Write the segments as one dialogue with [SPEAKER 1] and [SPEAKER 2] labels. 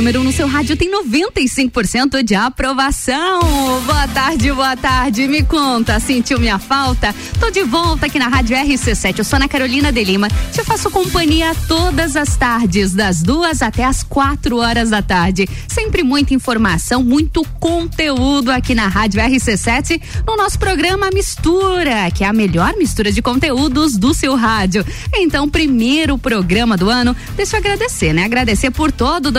[SPEAKER 1] número 1 um no seu rádio tem 95% de aprovação. Boa tarde, boa tarde. Me conta, sentiu minha falta? Tô de volta aqui na Rádio RC7. Eu sou Ana Carolina de Lima. Te faço companhia todas as tardes, das duas até as quatro horas da tarde. Sempre muita informação, muito conteúdo aqui na Rádio RC7 no nosso programa Mistura, que é a melhor mistura de conteúdos do seu rádio. Então, primeiro programa do ano, deixa eu agradecer, né? Agradecer por todo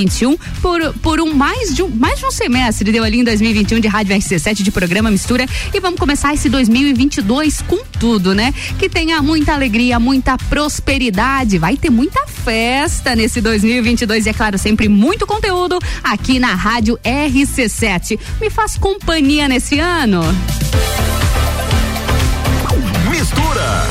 [SPEAKER 1] 2021, por, por um mais de um, mais de um semestre deu ali em 2021 de Rádio RC7 de programa Mistura e vamos começar esse 2022 com tudo, né? Que tenha muita alegria, muita prosperidade, vai ter muita festa nesse 2022 e é claro, sempre muito conteúdo aqui na Rádio RC7. Me faz companhia nesse ano.
[SPEAKER 2] Mistura.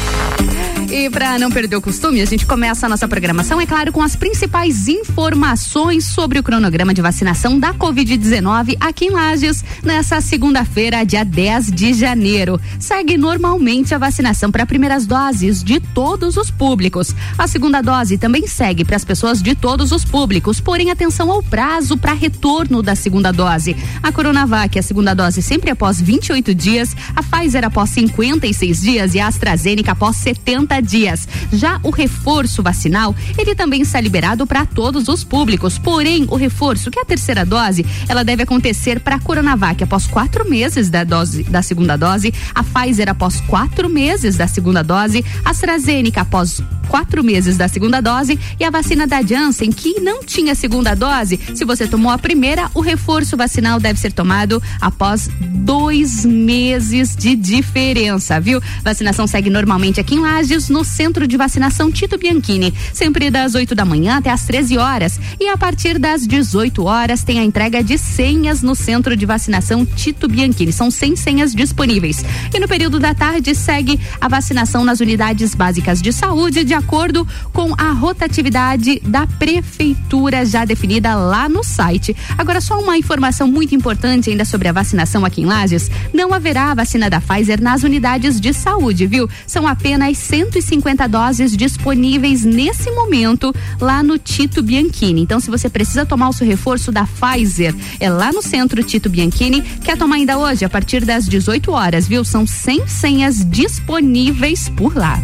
[SPEAKER 1] E para não perder o costume, a gente começa a nossa programação, é claro, com as principais informações sobre o cronograma de vacinação da Covid-19 aqui em Lages, nessa segunda-feira, dia 10 de janeiro. Segue normalmente a vacinação para primeiras doses de todos os públicos. A segunda dose também segue para as pessoas de todos os públicos, porém atenção ao prazo para retorno da segunda dose. A Coronavac, a segunda dose sempre após 28 dias, a Pfizer após 56 dias e a AstraZeneca após 70 dias. Já o reforço vacinal, ele também está liberado para todos os públicos. Porém, o reforço, que é a terceira dose, ela deve acontecer para a Coronavac após quatro meses da dose da segunda dose, a Pfizer após quatro meses da segunda dose, a AstraZeneca após quatro meses da segunda dose e a vacina da Janssen, que não tinha segunda dose, se você tomou a primeira, o reforço vacinal deve ser tomado após dois meses de diferença, viu? Vacinação segue normalmente aqui em Lages, no Centro de Vacinação Tito Bianchini, sempre das 8 da manhã até as 13 horas. E a partir das 18 horas tem a entrega de senhas no Centro de Vacinação Tito Bianchini. São 100 senhas disponíveis. E no período da tarde segue a vacinação nas unidades básicas de saúde, de acordo com a rotatividade da prefeitura já definida lá no site. Agora, só uma informação muito importante ainda sobre a vacinação aqui em Lages: não haverá vacina da Pfizer nas unidades de saúde, viu? São apenas 150 150 doses disponíveis nesse momento lá no Tito Bianchini. Então, se você precisa tomar o seu reforço da Pfizer, é lá no centro Tito Bianchini. Quer tomar ainda hoje, a partir das 18 horas, viu? São 100 senhas disponíveis por lá.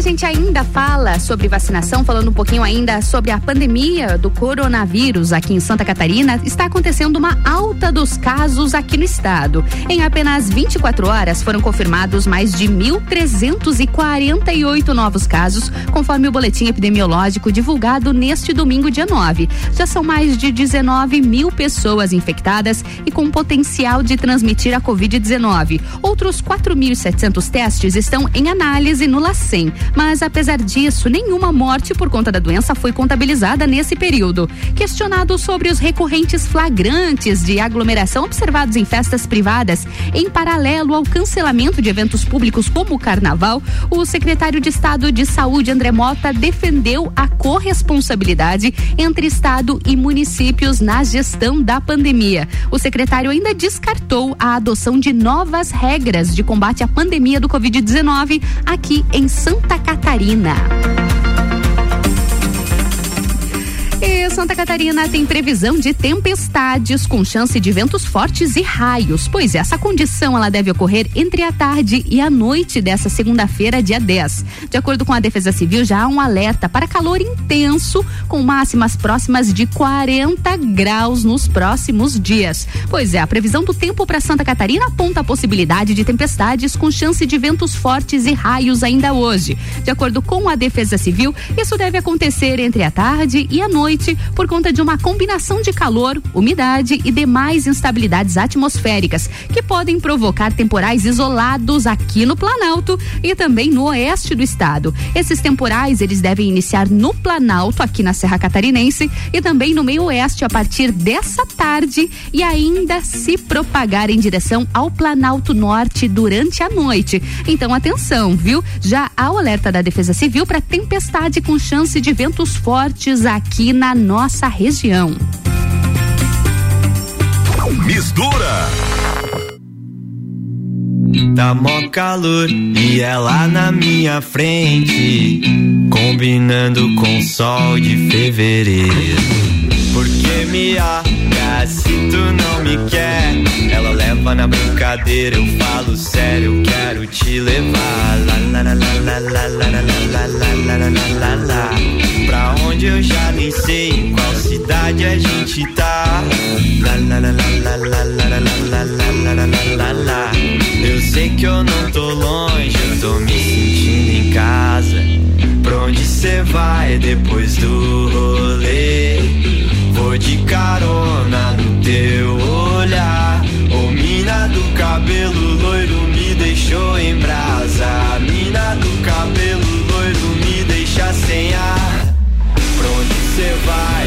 [SPEAKER 1] A gente ainda fala sobre vacinação, falando um pouquinho ainda sobre a pandemia do coronavírus aqui em Santa Catarina, está acontecendo uma alta dos casos aqui no estado. Em apenas 24 horas foram confirmados mais de 1.348 novos casos, conforme o boletim epidemiológico divulgado neste domingo, dia 9. Já são mais de 19 mil pessoas infectadas e com potencial de transmitir a Covid-19. Outros 4.700 testes estão em análise no LACEN. Mas apesar disso, nenhuma morte por conta da doença foi contabilizada nesse período. Questionado sobre os recorrentes flagrantes de aglomeração observados em festas privadas, em paralelo ao cancelamento de eventos públicos como o Carnaval, o secretário de Estado de Saúde, André Mota, defendeu a corresponsabilidade entre Estado e municípios na gestão da pandemia. O secretário ainda descartou a adoção de novas regras de combate à pandemia do Covid-19 aqui em Santa Catarina. Santa Catarina tem previsão de tempestades com chance de ventos fortes e raios, pois essa condição ela deve ocorrer entre a tarde e a noite dessa segunda-feira, dia 10. De acordo com a Defesa Civil, já há um alerta para calor intenso com máximas próximas de 40 graus nos próximos dias. Pois é, a previsão do tempo para Santa Catarina aponta a possibilidade de tempestades com chance de ventos fortes e raios ainda hoje. De acordo com a Defesa Civil, isso deve acontecer entre a tarde e a noite por conta de uma combinação de calor, umidade e demais instabilidades atmosféricas que podem provocar temporais isolados aqui no Planalto e também no oeste do estado. Esses temporais eles devem iniciar no Planalto, aqui na Serra Catarinense, e também no meio oeste a partir dessa tarde e ainda se propagar em direção ao Planalto Norte durante a noite. Então atenção, viu? Já há alerta da Defesa Civil para tempestade com chance de ventos fortes aqui na nossa região.
[SPEAKER 2] Mistura.
[SPEAKER 3] Tá mó calor e ela na minha frente. combinando com sol de fevereiro. Porque me olha se tu não me quer. Ela leva na brincadeira, eu falo sério, eu quero te levar. Pra onde eu já nem sei, em qual cidade a gente tá. Eu sei que eu não tô longe, eu tô me sentindo em casa. Pra onde cê vai depois do rolê? De carona no teu olhar. Ô mina do cabelo loiro me deixou em brasa. Mina do cabelo loiro me deixa sem ar. Pra onde cê vai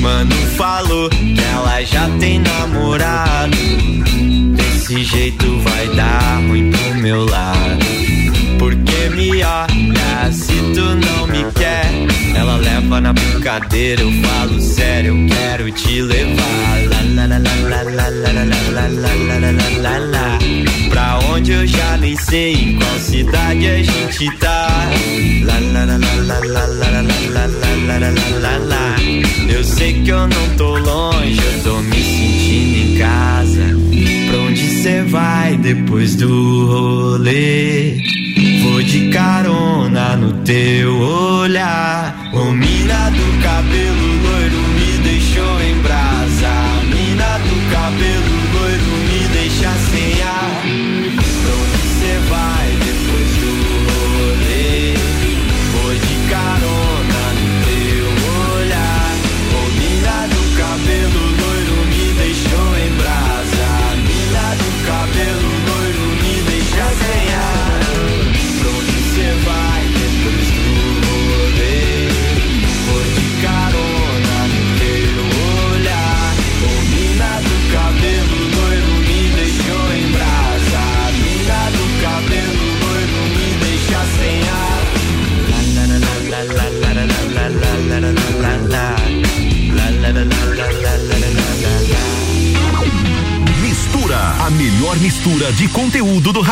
[SPEAKER 3] Mano falou que ela já tem namorado. Desse jeito vai dar ruim pro meu lado. Porque me olha se tu não me quer. Ela leva na brincadeira, eu falo sério, eu quero te levar. Pra onde eu já nem sei, em qual cidade a gente tá. Eu sei que eu não tô longe, eu tô me sentindo em casa. Pra onde cê vai depois do rolê? Vou de carona no teu olhar. Ô mina do cabelo loiro me deixou em brasa. Mina do cabelo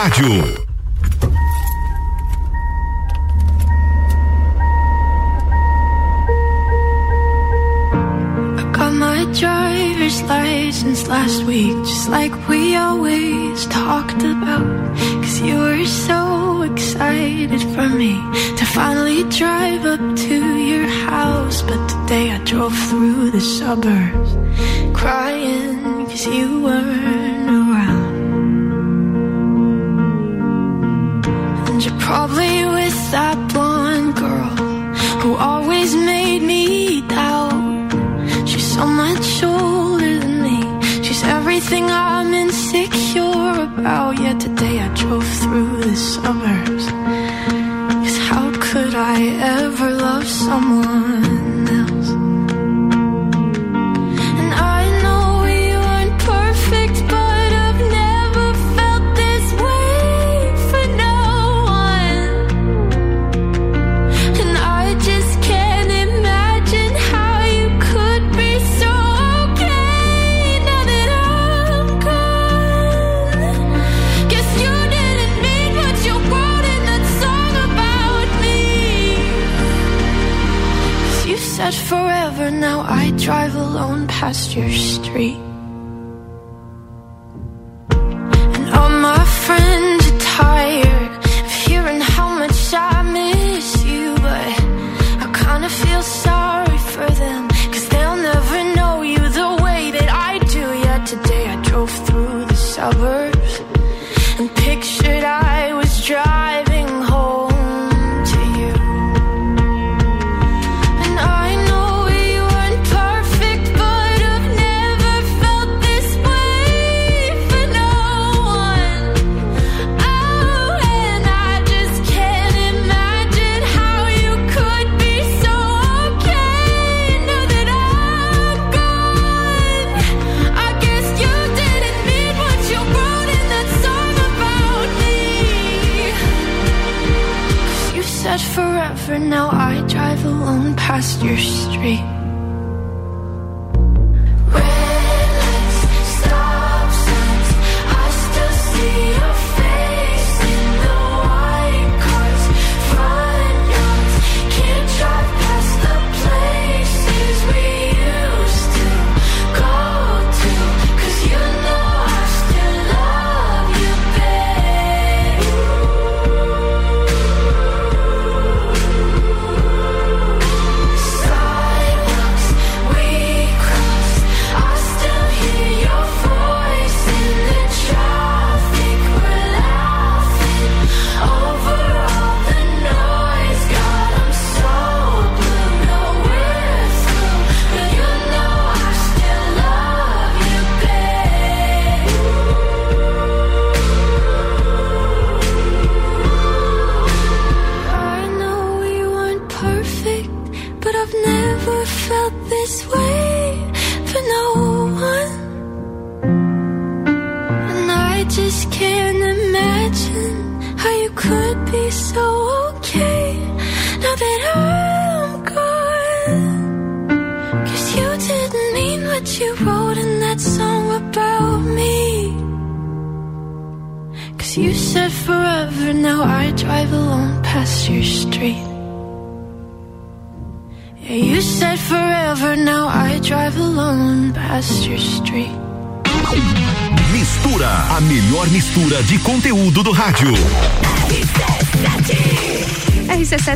[SPEAKER 4] rádio.
[SPEAKER 5] I got my driver's license last week, just like we always talked about. Cause you were so excited for me to finally drive up to your house. But today I drove through the suburbs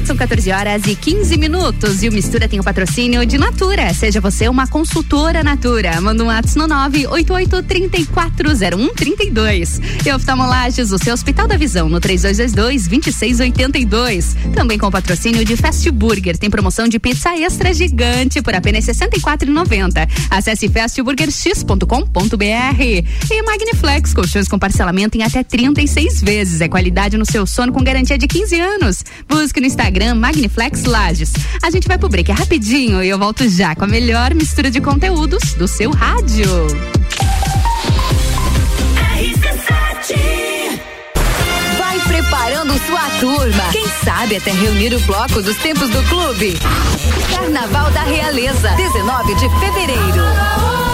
[SPEAKER 1] RC7 são 14 horas e 15 minutos e o Mistura tem o patrocínio de Natura. Seja você uma consultora Natura. Manda um WhatsApp no 988340132. E oftalmolages, o seu Hospital da Visão no 3222-2682. Também com patrocínio de Fast Burger. Tem promoção de pizza extra gigante por apenas R$ 64,90. Acesse fastburgerx.com.br. E Magniflex, colchões com parcelamento em até 36 vezes. É qualidade no seu sono com garantia de 15 anos. Busque busque no Instagram Magniflex Lages. A gente vai pro break é rapidinho e eu volto já com a melhor mistura de conteúdos do seu rádio.
[SPEAKER 6] Turma. Quem sabe até reunir o bloco dos tempos do clube. Carnaval da Realeza, 19 de fevereiro.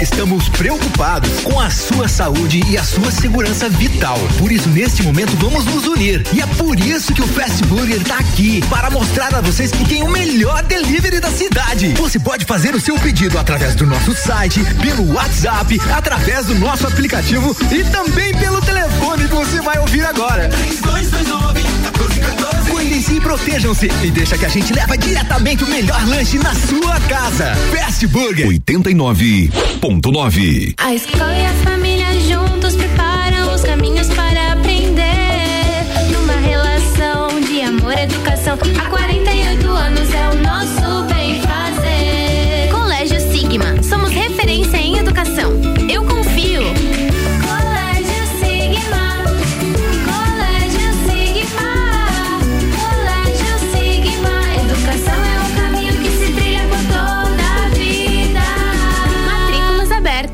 [SPEAKER 7] Estamos preocupados com a sua saúde e a sua segurança vital. Por isso, neste momento, vamos nos unir. E é por isso que o Fast Burger está aqui para mostrar a vocês que tem o melhor delivery da cidade. Você pode fazer o seu pedido através do nosso site, pelo WhatsApp, através do nosso aplicativo e também pelo telefone que você vai ouvir agora. 3229 1414. Cuidem-se e protejam-se e deixa que a gente leva diretamente o melhor lanche na sua casa. Fast Burger
[SPEAKER 8] 89 89.9.
[SPEAKER 9] A escola e a família juntos preparam os caminhos para aprender. Numa relação de amor e educação. Há 48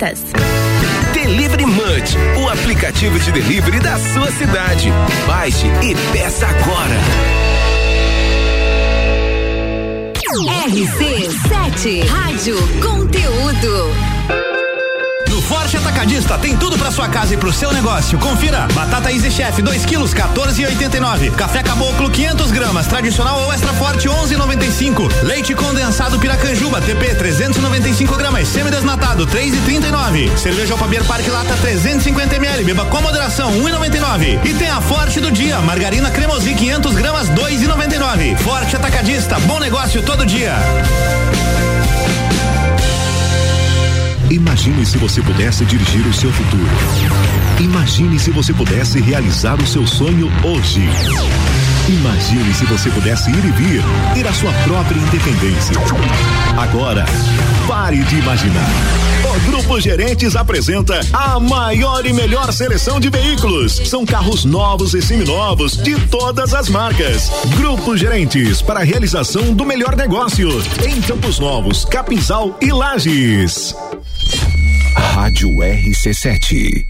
[SPEAKER 10] Abertas.
[SPEAKER 11] Delivery Munch, o aplicativo de delivery da sua cidade. Baixe e peça agora.
[SPEAKER 6] RC7 Rádio Conteúdo.
[SPEAKER 12] Forte Atacadista tem tudo para sua casa e pro seu negócio. Confira: batata Easy Chef 2 quilos 14,89. Café Caboclo 500 gramas, tradicional ou extra forte 11,95. Leite condensado Piracanjuba TP 395 gramas, semidesnatado 3,39. Cerveja Alfabier Parque Lata 350 ml, beba com moderação 1,99. E tem a Forte do dia, margarina cremosi 500 gramas 2,99. Forte Atacadista, bom negócio todo dia.
[SPEAKER 8] Imagine se você pudesse dirigir o seu futuro. Imagine se você pudesse realizar o seu sonho hoje. Imagine se você pudesse ir e vir, ter a sua própria independência. Agora, pare de imaginar. O Grupo Gerentes apresenta a maior e melhor seleção de veículos. São carros novos e seminovos de todas as marcas. Grupo Gerentes para a realização do melhor negócio em Campos Novos, Capinzal e Lages.
[SPEAKER 13] Rádio RC7.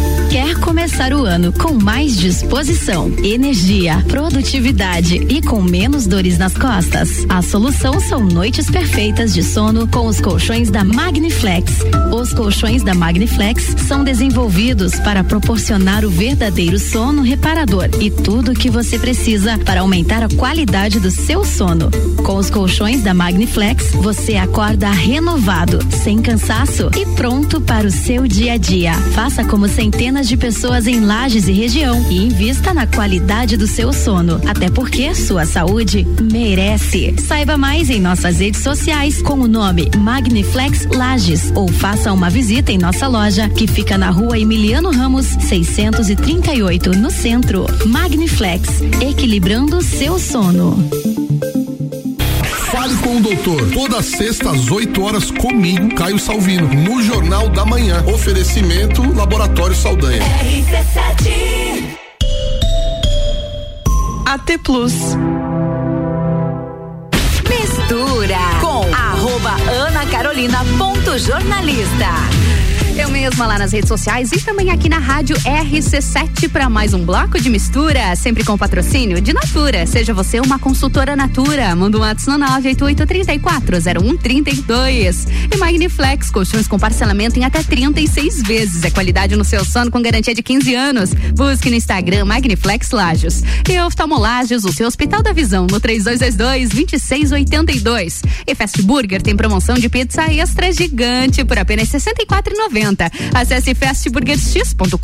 [SPEAKER 14] Quer começar o ano com mais disposição, energia, produtividade e com menos dores nas costas? A solução são noites perfeitas de sono com os colchões da Magniflex. Os colchões da Magniflex são desenvolvidos para proporcionar o verdadeiro sono reparador e tudo o que você precisa para aumentar a qualidade do seu sono. Com os colchões da Magniflex, você acorda renovado, sem cansaço e pronto para o seu dia a dia. Faça como sem centenas de pessoas em Lages e região e invista na qualidade do seu sono. Até porque sua saúde merece. Saiba mais em nossas redes sociais com o nome Magniflex Lages ou faça uma visita em nossa loja que fica na rua Emiliano Ramos 638 no centro. Magniflex, equilibrando seu sono.
[SPEAKER 15] Fale com o doutor. Toda sexta às 8 horas comigo, Caio Salvino, no Jornal da Manhã. Oferecimento Laboratório Saldanha. RC7
[SPEAKER 16] AT Plus.
[SPEAKER 6] Mistura com arroba Ana Carolina ponto jornalista.
[SPEAKER 1] Eu mesma lá nas redes sociais e também aqui na rádio RC7 para mais um bloco de mistura, sempre com patrocínio de Natura. Seja você uma consultora Natura, manda um WhatsApp no 988340132. E Magniflex, colchões com parcelamento em até 36 vezes. É qualidade no seu sono com garantia de 15 anos. Busque no Instagram Magniflex Lages. E Oftalmolages, o seu Hospital da Visão, no 3222-2682. E Fast Burger tem promoção de pizza extra gigante por apenas R$ 64,90. Acesse fastburgerx.com.br.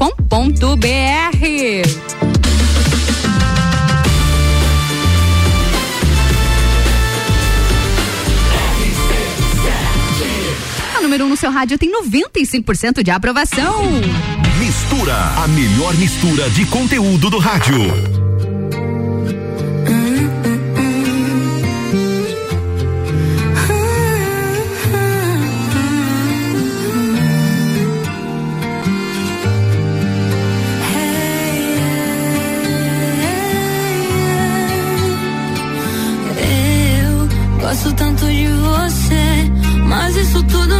[SPEAKER 1] A número 1 um no seu rádio tem 95% de aprovação.
[SPEAKER 8] Mistura, a melhor mistura de conteúdo do rádio.
[SPEAKER 17] Gosto tanto de você, mas isso tudo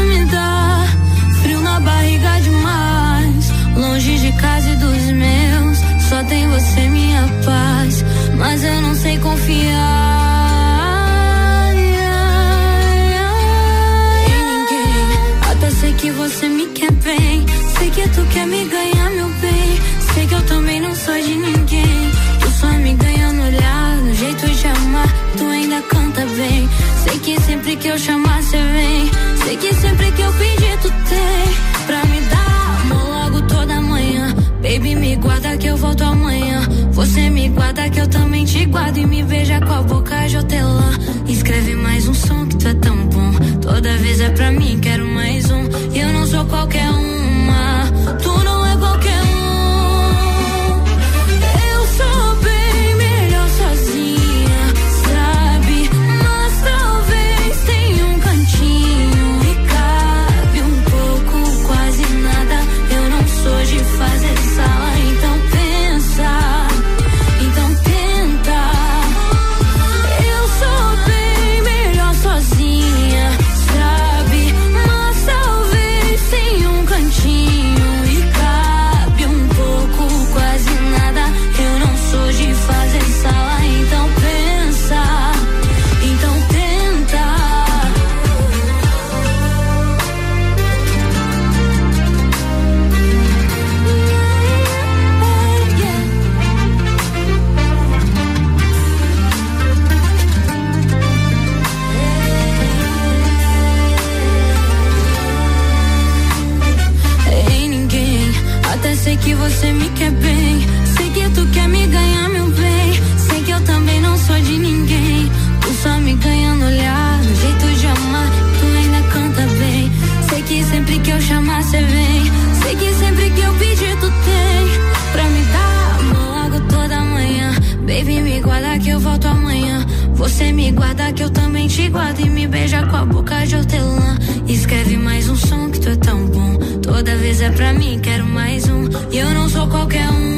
[SPEAKER 17] que sempre que eu chamar, cê vem. Sei que sempre que eu pedir, tu tem. Pra me dar amor logo toda manhã. Baby, me guarda que eu volto amanhã. Você me guarda que eu também te guardo. E me veja com a boca de hotelã. Escreve mais um som que tu é tão bom. Toda vez é pra mim, quero mais um. E eu não sou qualquer uma.
[SPEAKER 18] guarda que eu também te guardo e me beija com a boca de hortelã. Escreve mais um som que tu é tão bom. Toda vez é pra mim, quero mais um. E eu não sou qualquer um.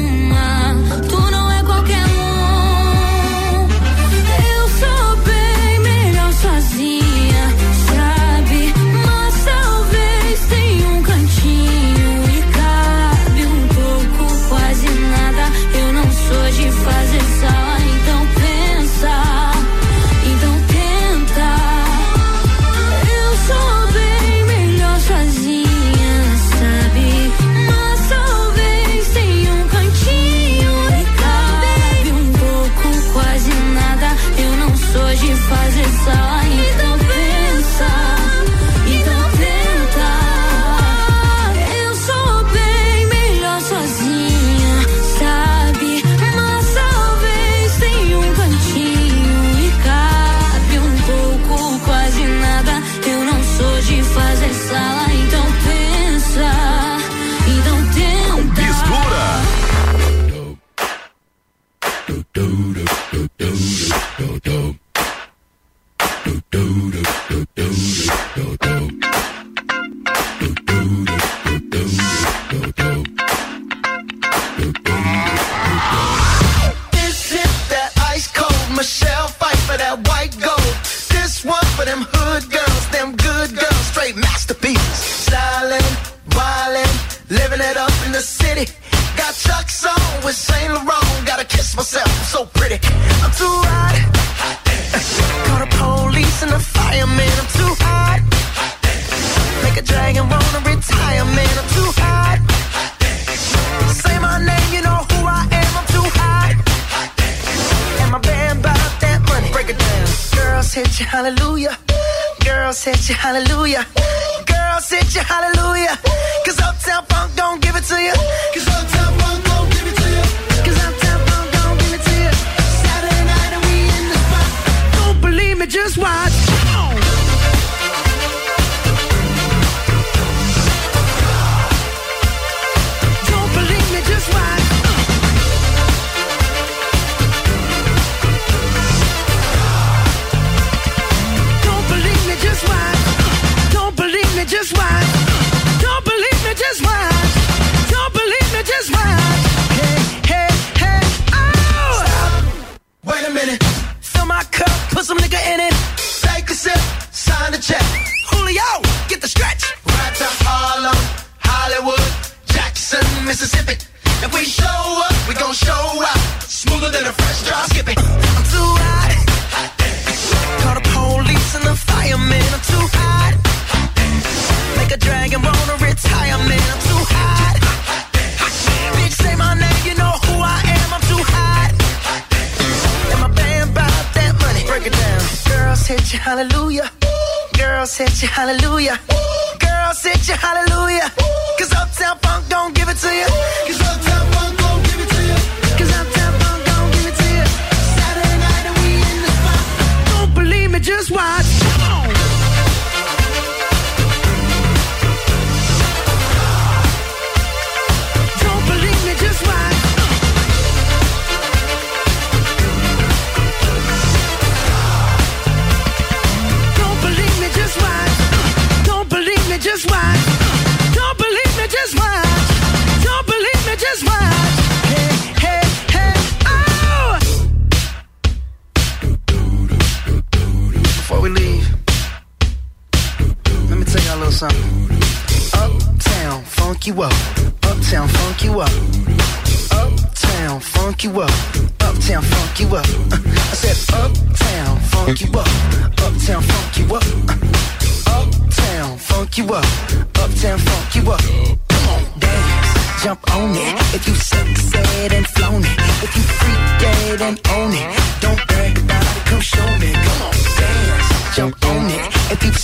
[SPEAKER 19] We've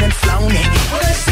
[SPEAKER 19] and flown it.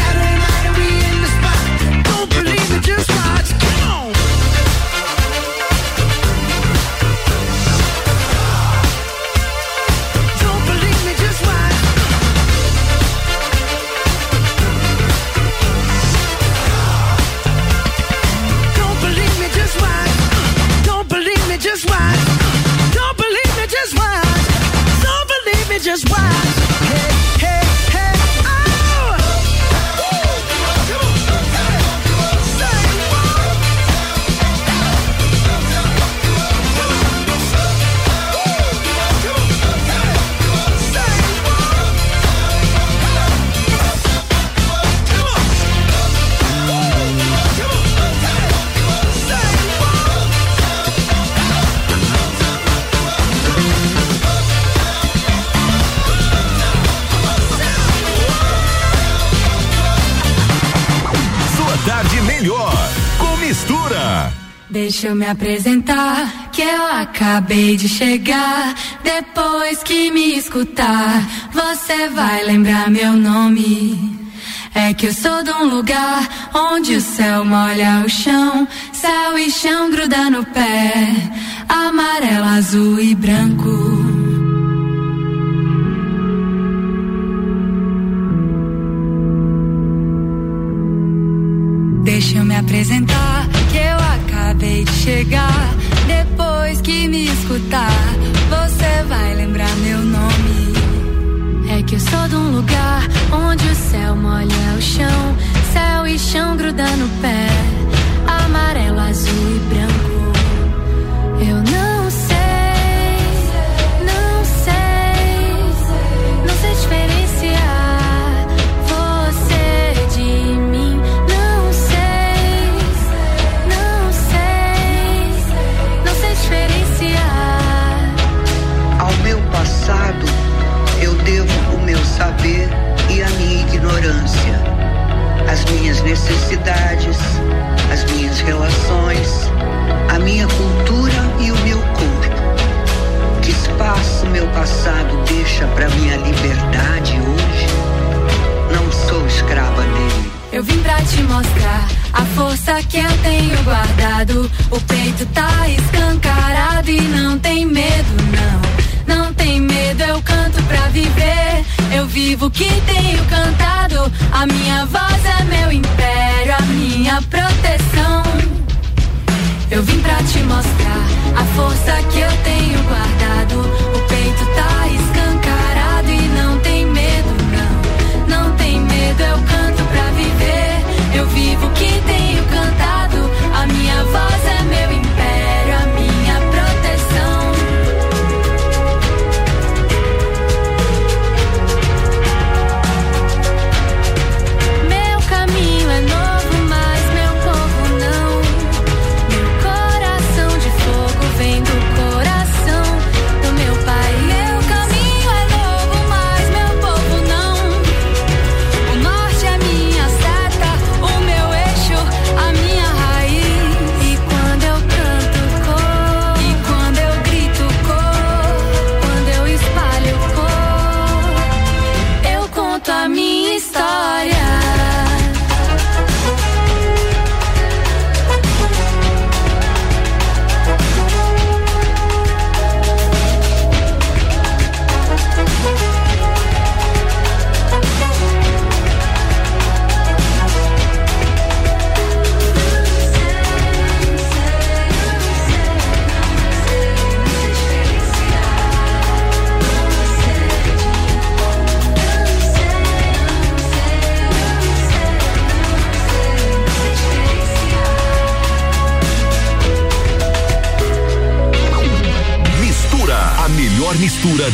[SPEAKER 20] Deixa eu me apresentar, que eu acabei de chegar. Depois que me escutar, você vai lembrar meu nome. É que eu sou de um lugar onde o céu molha o chão, céu e chão gruda no pé, amarelo, azul e branco.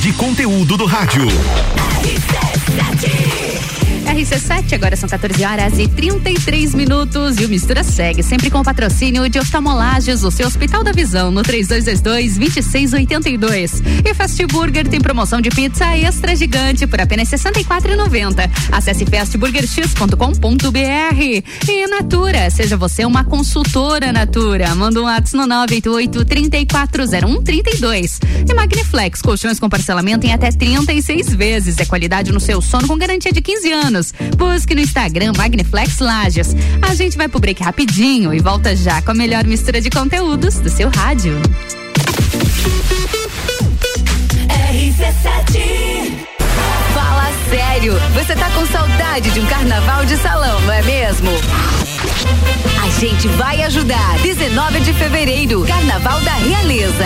[SPEAKER 20] De
[SPEAKER 2] conteúdo do rádio.
[SPEAKER 1] São 14 horas e 33 minutos e o Mistura segue, sempre com o patrocínio de oftalmolagens, o seu Hospital da Visão, no 3222-2682. E Fast Burger tem promoção de pizza extra gigante por apenas R$ 64,90. Acesse fastburgerx.com.br. E Natura, seja você uma consultora Natura. Manda um WhatsApp no 988 340132. E Magniflex, colchões com parcelamento em até 36 vezes. É qualidade no seu sono com garantia de 15 anos. Busque no Instagram Magniflex Lages. A gente vai pro break rapidinho e volta já com a melhor mistura de conteúdos do seu rádio.
[SPEAKER 6] RC7 Fala sério, você tá com saudade de um carnaval de salão, não é mesmo? A gente vai ajudar. 19 de fevereiro, Carnaval da Realeza.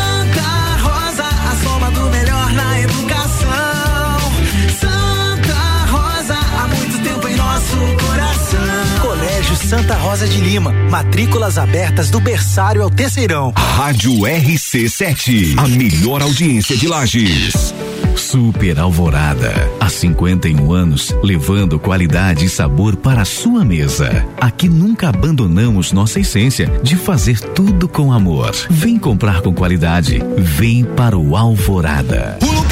[SPEAKER 7] Santa Rosa
[SPEAKER 21] de Lima, matrículas abertas do berçário ao terceirão.
[SPEAKER 20] Rádio RC7, a melhor audiência de Lages.
[SPEAKER 4] Super Alvorada. Há 51 anos, levando qualidade e sabor para a sua mesa. Aqui nunca abandonamos nossa essência de fazer tudo com amor. Vem comprar com qualidade. Vem para o Alvorada.
[SPEAKER 7] O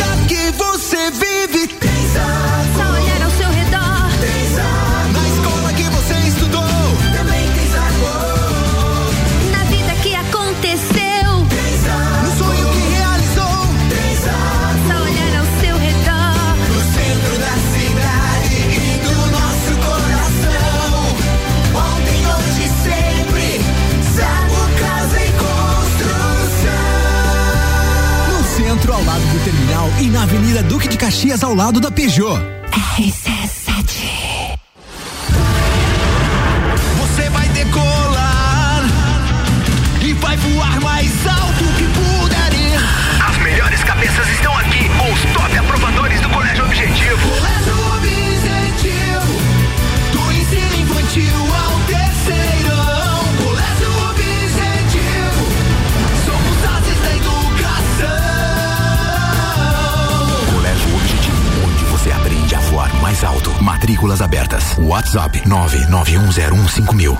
[SPEAKER 7] e
[SPEAKER 21] na Avenida Duque de Caxias, ao lado da Peugeot.
[SPEAKER 7] Você
[SPEAKER 8] Matrículas abertas. WhatsApp 991015000.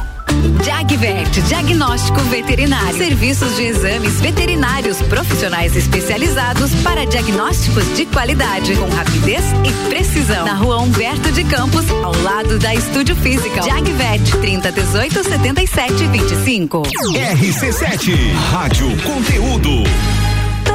[SPEAKER 6] Jagvet, diagnóstico veterinário. Serviços de exames veterinários profissionais especializados para diagnósticos de qualidade, com rapidez e precisão. Na rua Humberto de Campos, ao lado da Estúdio Física. Jagvet, 30 18 77 25.
[SPEAKER 20] RC7, Rádio Conteúdo.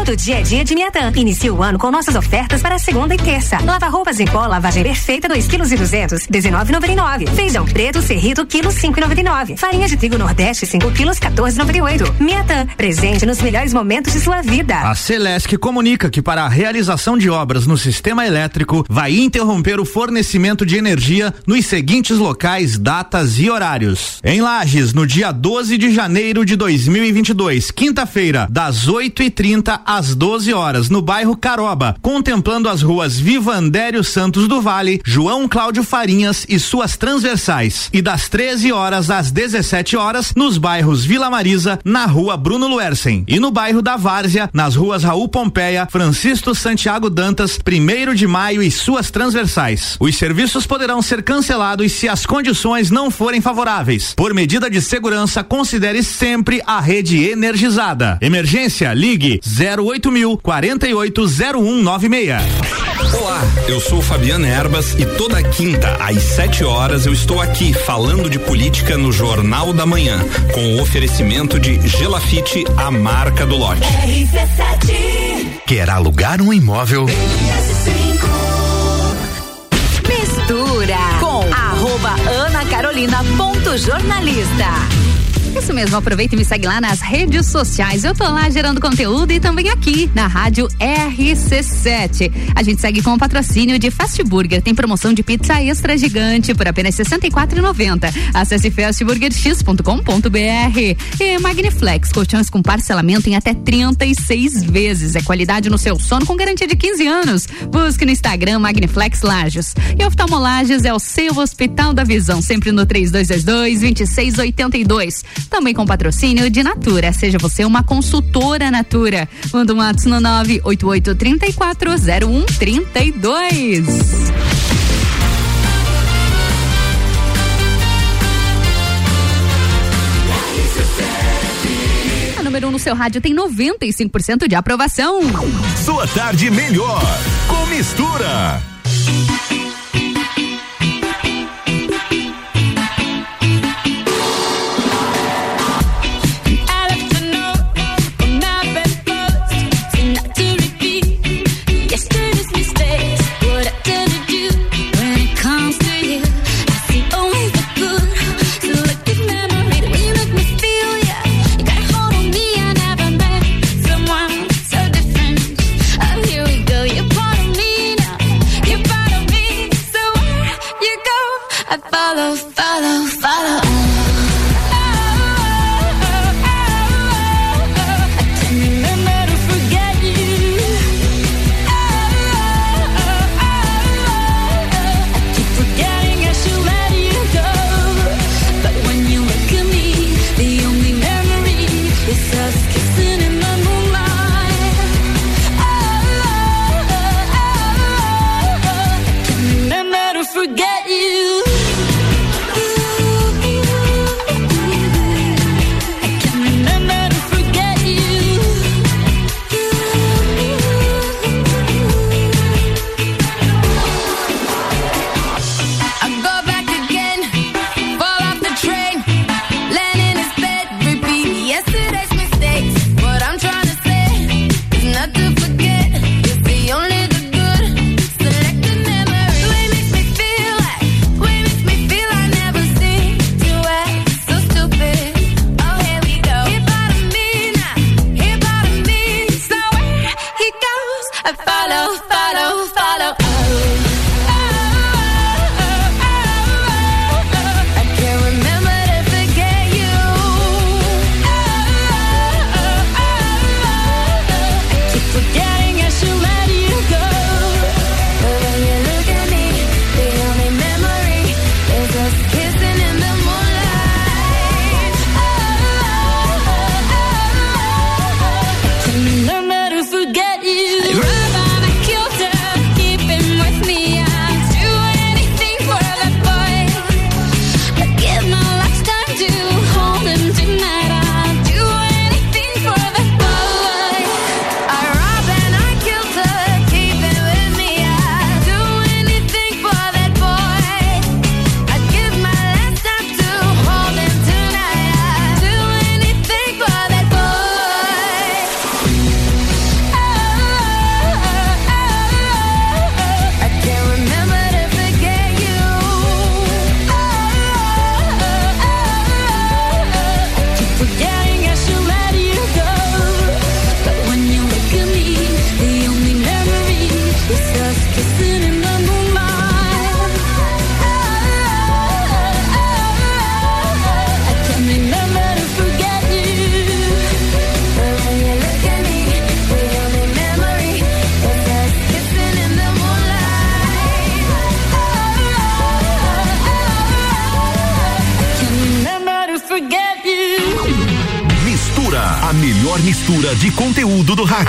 [SPEAKER 22] Todo dia é dia de Miatã. Inicie o ano com nossas ofertas para segunda e terça. Lava roupas em pó, lavagem perfeita, 2 kg e 200, 19,99. Feijão preto, serrito, quilo 5,99. Farinha de trigo Nordeste, 5 quilos, 14,98. Miatã, presente nos melhores momentos de sua vida.
[SPEAKER 12] A Celesc comunica que para a realização de obras no sistema elétrico vai interromper o fornecimento de energia nos seguintes locais, datas e horários. Em Lages, no dia 12 de janeiro de 2022, quinta-feira, das 8h30 às 12 horas, no bairro Caroba, contemplando as ruas Viva Andério Santos do Vale, João Cláudio Farinhas e suas transversais. E das 13 horas às 17 horas, nos bairros Vila Marisa, na rua Bruno Luersen. E no bairro da Várzea, nas ruas Raul Pompeia, Francisco Santiago Dantas, 1 de maio e suas transversais. Os serviços poderão ser cancelados se as condições não forem favoráveis. Por medida de segurança, considere sempre a rede energizada. Emergência, ligue 08 mil 480196.
[SPEAKER 23] Olá, eu sou Fabiana Erbas e toda quinta às 7 horas eu estou aqui falando de política no Jornal da Manhã, com o oferecimento de Gelafite, a marca do lote.
[SPEAKER 8] Quer alugar um imóvel?
[SPEAKER 6] Mistura com arroba Ana Carolina ponto jornalista.
[SPEAKER 1] Isso mesmo, aproveita e me segue lá nas redes sociais. Eu tô lá gerando conteúdo e também aqui na rádio RC7. A gente segue com o patrocínio de Fast Burger. Tem promoção de pizza extra gigante por apenas R$ 64,90. Acesse fastburgerx.com.br. E Magniflex, colchões com parcelamento em até 36 vezes. É qualidade no seu sono com garantia de 15 anos. Busque no Instagram Magniflex Lages. E Oftalmolages é o seu Hospital da Visão, sempre no 3222 2682. Também com patrocínio de Natura. Seja você uma consultora Natura. Manda um ato no 988 34 0132. A número 1 um no seu rádio tem 95% de aprovação.
[SPEAKER 20] Sua tarde melhor com mistura.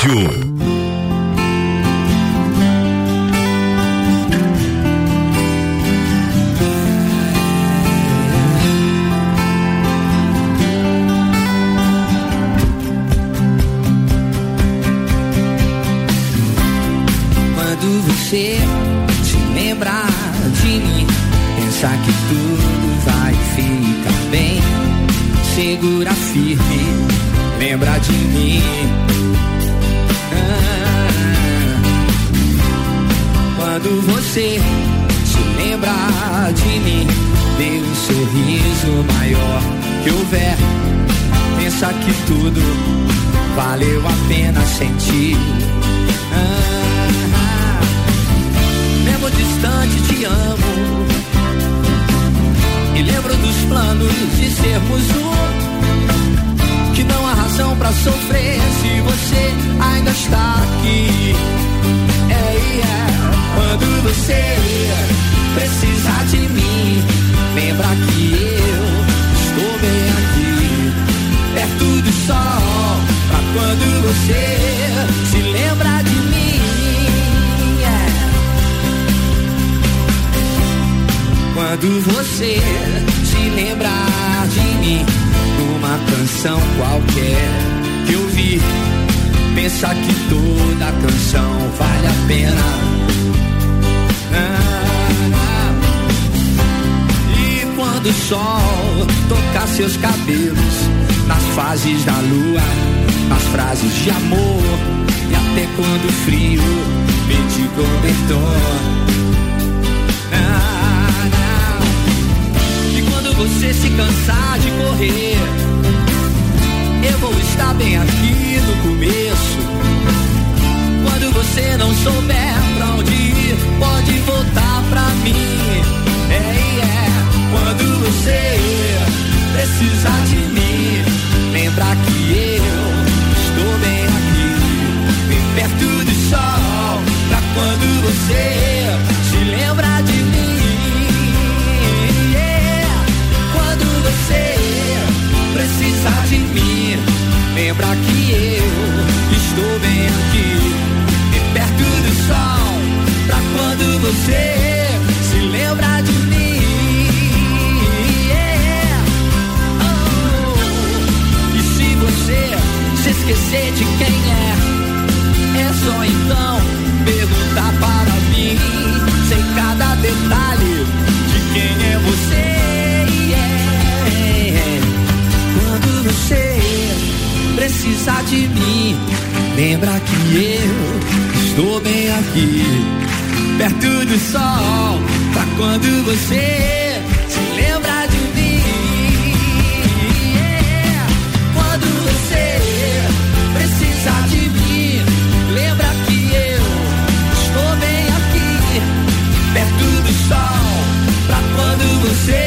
[SPEAKER 2] Conteúdo
[SPEAKER 24] se lembrar de mim, dê um sorriso maior que houver. Pensa que tudo valeu a pena sentir. Ah, mesmo distante te amo. E lembro dos planos de sermos um. Que não há razão para sofrer se você ainda está aqui. É, é, quando você precisar de mim, lembra que eu estou bem aqui, perto do sol. Pra quando você se lembra de mim Quando você se lembrar de mim, numa canção qualquer que eu vi, pensa que toda canção vale a pena. Ah, e quando o sol tocar seus cabelos, nas fases da lua, nas frases de amor, e até quando o frio te cobertor. você se cansar de correr, eu vou estar bem aqui no começo. Quando você não souber pra onde ir, pode voltar pra mim. É, é, quando você precisar de mim, lembra que eu estou bem aqui, bem perto do sol. Pra quando você se lembrar de mim. Precisar de mim, lembra que eu estou bem aqui, bem perto do sol, pra quando você se lembra de mim. Yeah. Oh. E se você se esquecer de quem é, é só então perguntar para mim, sem cada detalhe de quem é você. Você precisar de mim, lembra que eu estou bem aqui, perto do sol, pra quando você se lembra de mim. Quando você precisar de mim, lembra que eu estou bem aqui, perto do sol, pra quando você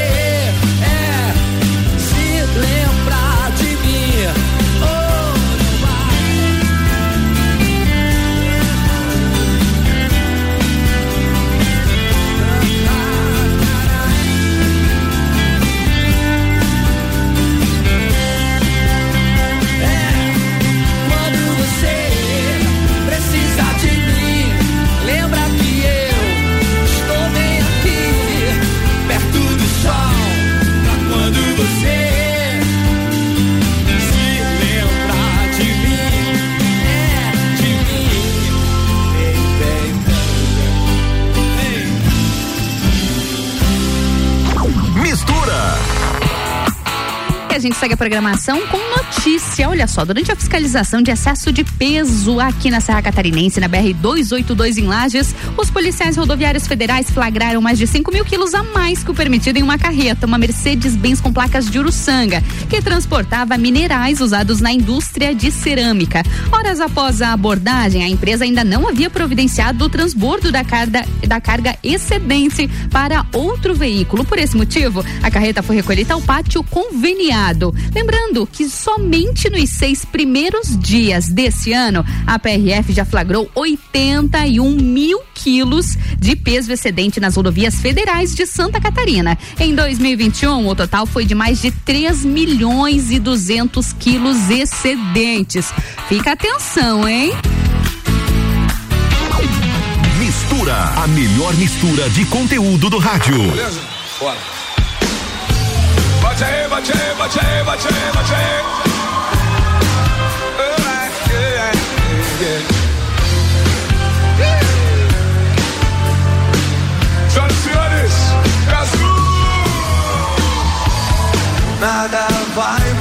[SPEAKER 1] gente segue a programação com notícia. Olha só, durante a fiscalização de excesso de peso aqui na Serra Catarinense, na BR 282 em Lages, os policiais rodoviários federais flagraram mais de 5 mil quilos a mais que o permitido em uma carreta, uma Mercedes-Benz com placas de Uruçanga, que transportava minerais usados na indústria de cerâmica. Horas após a abordagem, a empresa ainda não havia providenciado o transbordo da carga, da carga excedente para outro veículo. Por esse motivo, a carreta foi recolhida ao pátio conveniado Lembrando que somente nos seis primeiros dias desse ano, a PRF já flagrou 81 mil quilos de peso excedente nas rodovias federais de Santa Catarina. Em 2021, o total foi de mais de 3 milhões e 200 quilos excedentes. Fica atenção, hein?
[SPEAKER 4] Mistura, a melhor mistura de conteúdo do rádio.
[SPEAKER 25] Beleza? Bora bate aí, bate aí, bate aí, bate aí, bate aí. Senhores, Brasil!
[SPEAKER 26] Nada vai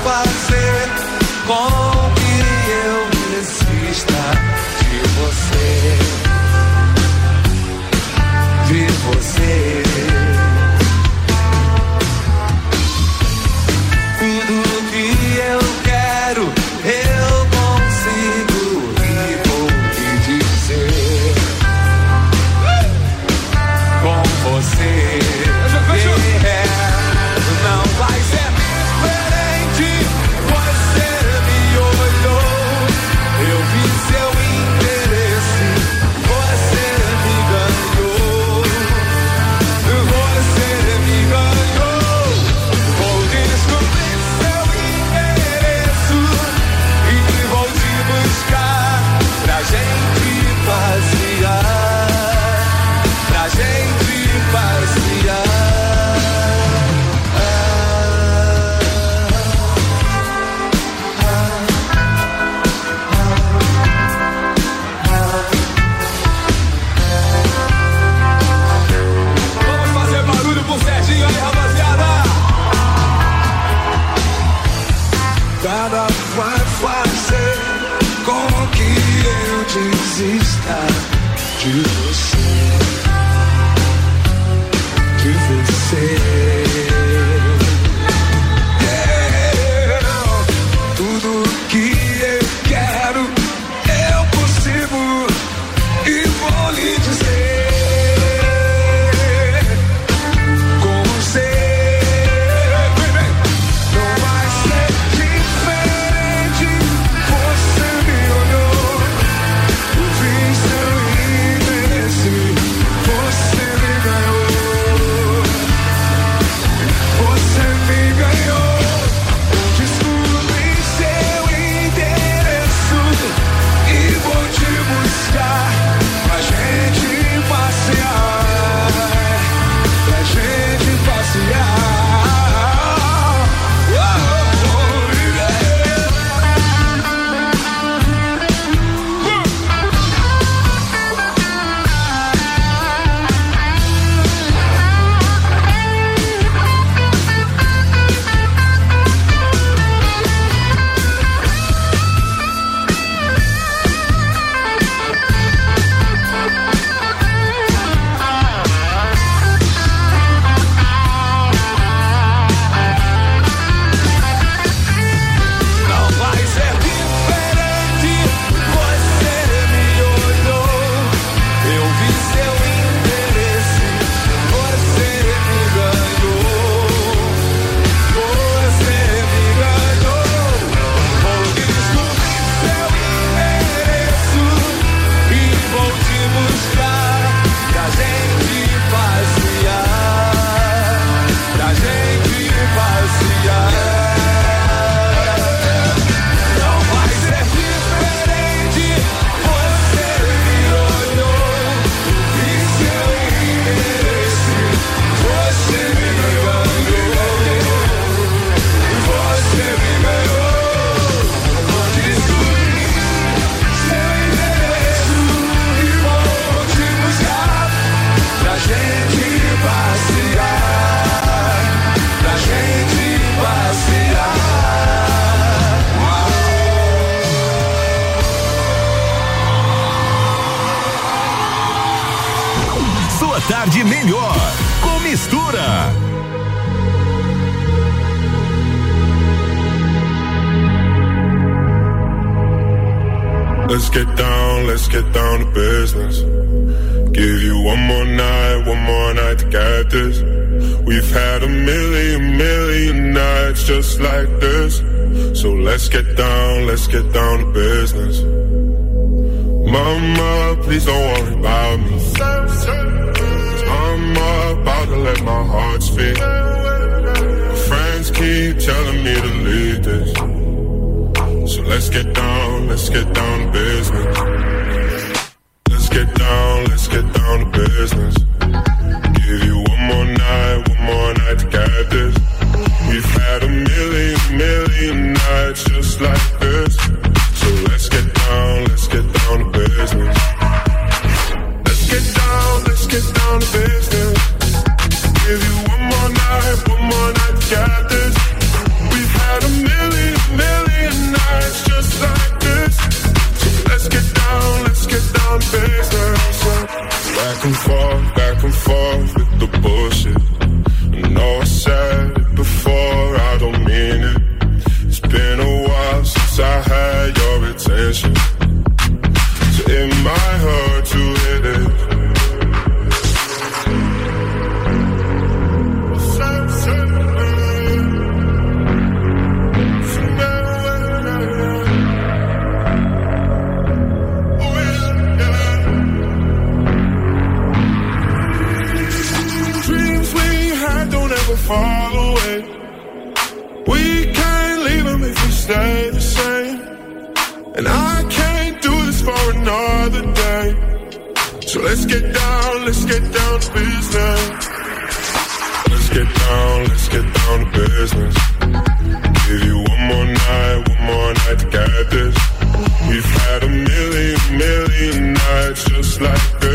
[SPEAKER 27] It's just like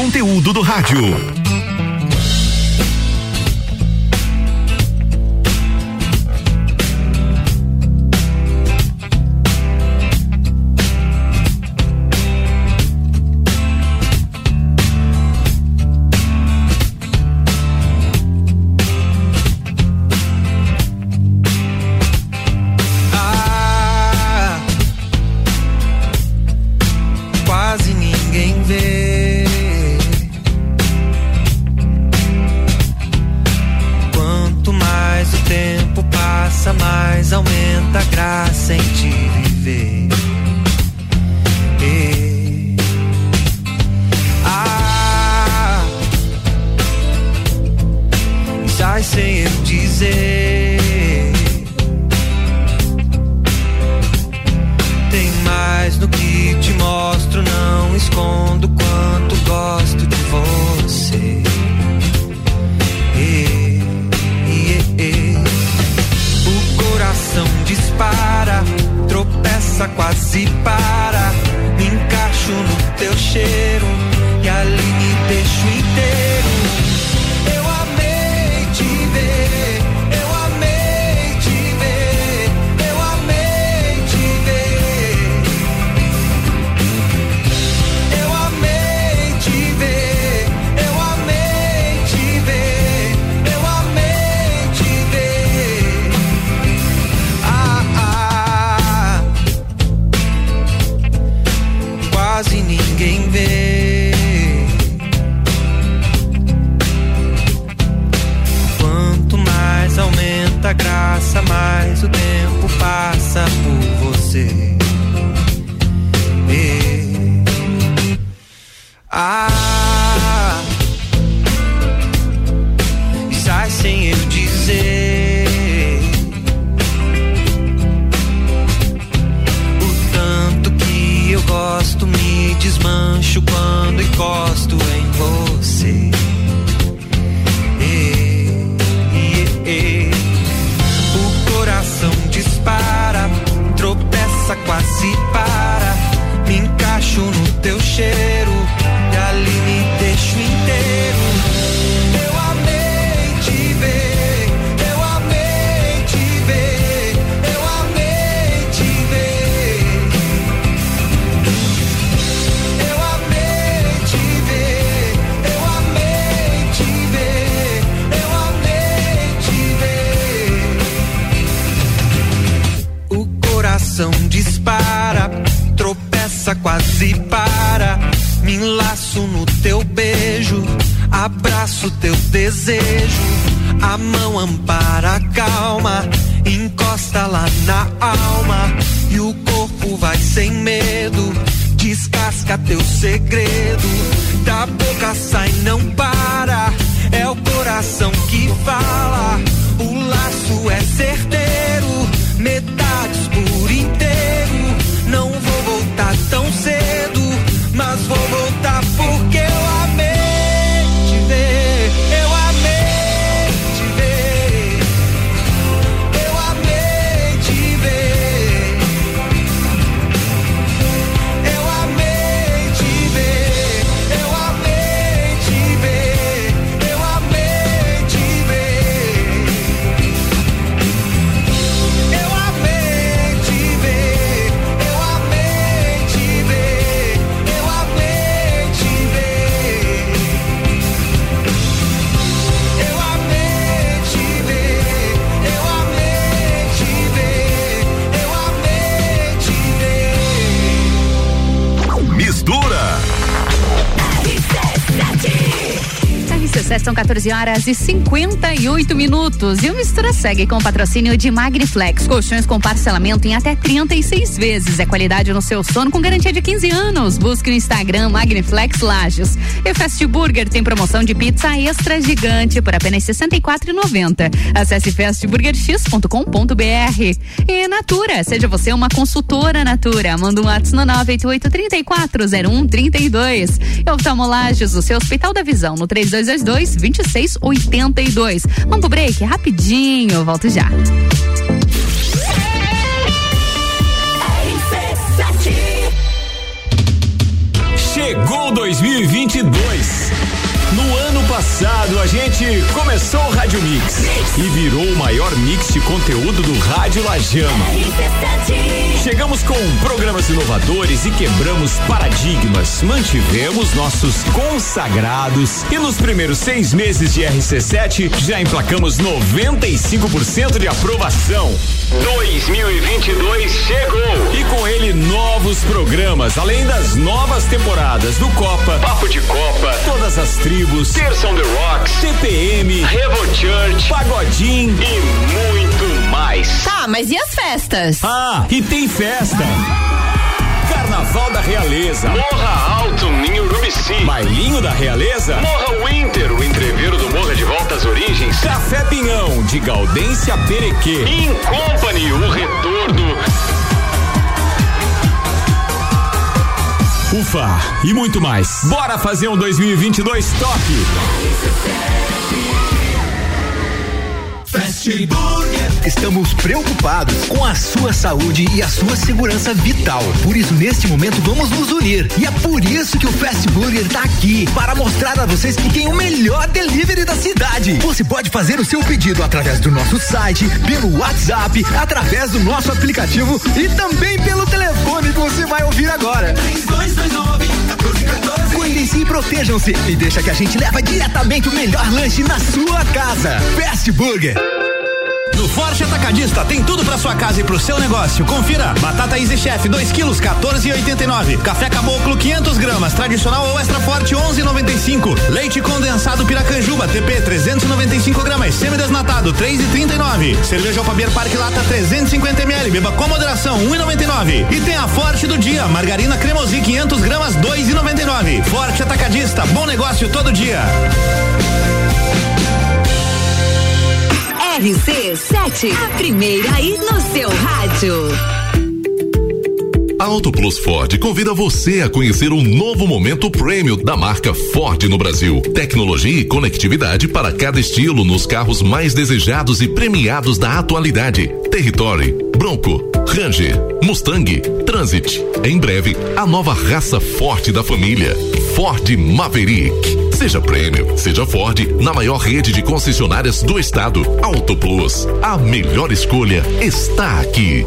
[SPEAKER 26] conteúdo do rádio.
[SPEAKER 28] na calma, encosta lá na alma e o corpo vai sem medo. Descasca teu segredo, da boca sai não para. É o coração que fala, o laço é certeiro, metades por
[SPEAKER 1] são 14 horas e 58 minutos. E o Mistura segue com o patrocínio de Magniflex. Colchões com parcelamento em até 36 vezes. É qualidade no seu sono com garantia de 15 anos. Busque no Instagram Magniflex Lages. E Fast Burger tem promoção de pizza extra gigante por apenas R$ 64,90. Acesse fastburgerx.com.br. E Natura, seja você uma consultora Natura. Manda um WhatsApp no 988 340132. E oftalmolages, o seu Hospital da Visão no 3222 2682. Vamos pro break rapidinho, volto já.
[SPEAKER 29] Chegou 2022. No ano passado, a gente começou o Rádio Mix e virou o maior mix de conteúdo do Rádio Lajano. Chegamos com programas inovadores e quebramos paradigmas. Mantivemos nossos consagrados e nos primeiros seis meses de RC7 já emplacamos 95% de aprovação. 2022 chegou e com ele novos programas, além das novas temporadas do Copa, Papo de Copa, todas as tribos, Terção The Rocks, CPM, Revo Church, Pagodinho e muito mais.
[SPEAKER 1] Tá, mas e as festas?
[SPEAKER 29] Ah, e tem festa. Carnaval da Realeza. Morra Alto, Ninho Urubici. Bailinho da Realeza. Morra Winter, o entreveiro do Morra de Volta às Origens. Café Pinhão, de Gaudência Perequê. In Company, o retorno. Ufa, e muito mais. Bora fazer um 2022 top.
[SPEAKER 7] Fast Burger. Estamos preocupados com a sua saúde e a sua segurança vital. Por isso, neste momento, vamos nos unir. E é por isso que o Fast Burger está aqui para mostrar a vocês que tem o melhor delivery da cidade. Você pode fazer o seu pedido através do nosso site, pelo WhatsApp, através do nosso aplicativo e também pelo telefone que você vai ouvir agora. 3229 Cuidem-se e protejam-se e deixa que a gente leva diretamente o melhor lanche na sua casa. Fast Burger.
[SPEAKER 12] No Forte Atacadista tem tudo para sua casa e pro seu negócio. Confira: batata Easy Chef 2 quilos 14,89. Café Caboclo 500 gramas, tradicional ou extra forte 11,95. Leite condensado Piracanjuba TP 395 gramas, semidesnatado 3,39. Cerveja Alfabier Parque Lata 350 ml, beba com moderação 1,99. E tem a Forte do dia, margarina cremosi 500 gramas 2,99. Forte Atacadista, bom negócio todo dia.
[SPEAKER 6] RC7, a primeira aí no seu rádio.
[SPEAKER 30] Auto Plus Ford convida você a conhecer um novo momento prêmio da marca Ford no Brasil. Tecnologia e conectividade para cada estilo nos carros mais desejados e premiados da atualidade. Territory, Bronco, Ranger, Mustang, Transit. Em breve, a nova raça forte da família. Ford Maverick. Seja prêmio, seja Ford, na maior rede de concessionárias do estado. Auto Plus. A melhor escolha está aqui.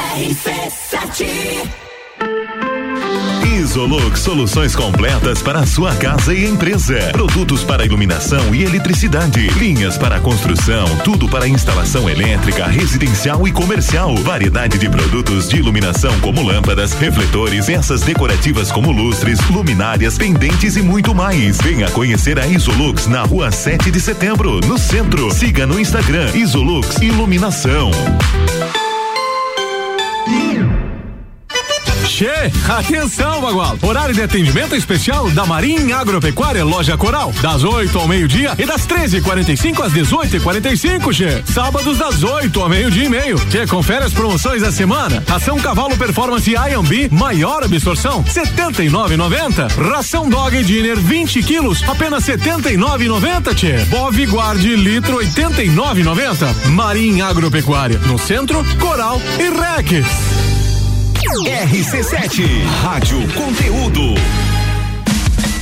[SPEAKER 8] Isolux Soluções completas para sua casa e empresa. Produtos para iluminação e eletricidade. Linhas para construção. Tudo para instalação elétrica, residencial e comercial. Variedade de produtos de iluminação como lâmpadas, refletores, peças decorativas como lustres, luminárias, pendentes e muito mais. Venha conhecer a Isolux na rua 7 de setembro, no centro. Siga no Instagram Isolux Iluminação. Yeah.
[SPEAKER 31] Che, atenção, Bagual. Horário de atendimento especial da Marinha Agropecuária Loja Coral, das 8 ao meio-dia e das 13h45 às 18h45, Che. Sábados das 8 ao meio-dia e meio. Che, confere as promoções da semana. Ação Cavalo Performance IMB, maior absorção, 79,90. Ração Dog Dinner 20 quilos, apenas 79,90, Che. Bove Guarde litro 89,90. Marinha Agropecuária, no centro, Coral e Rex.
[SPEAKER 8] RC7, Rádio Conteúdo.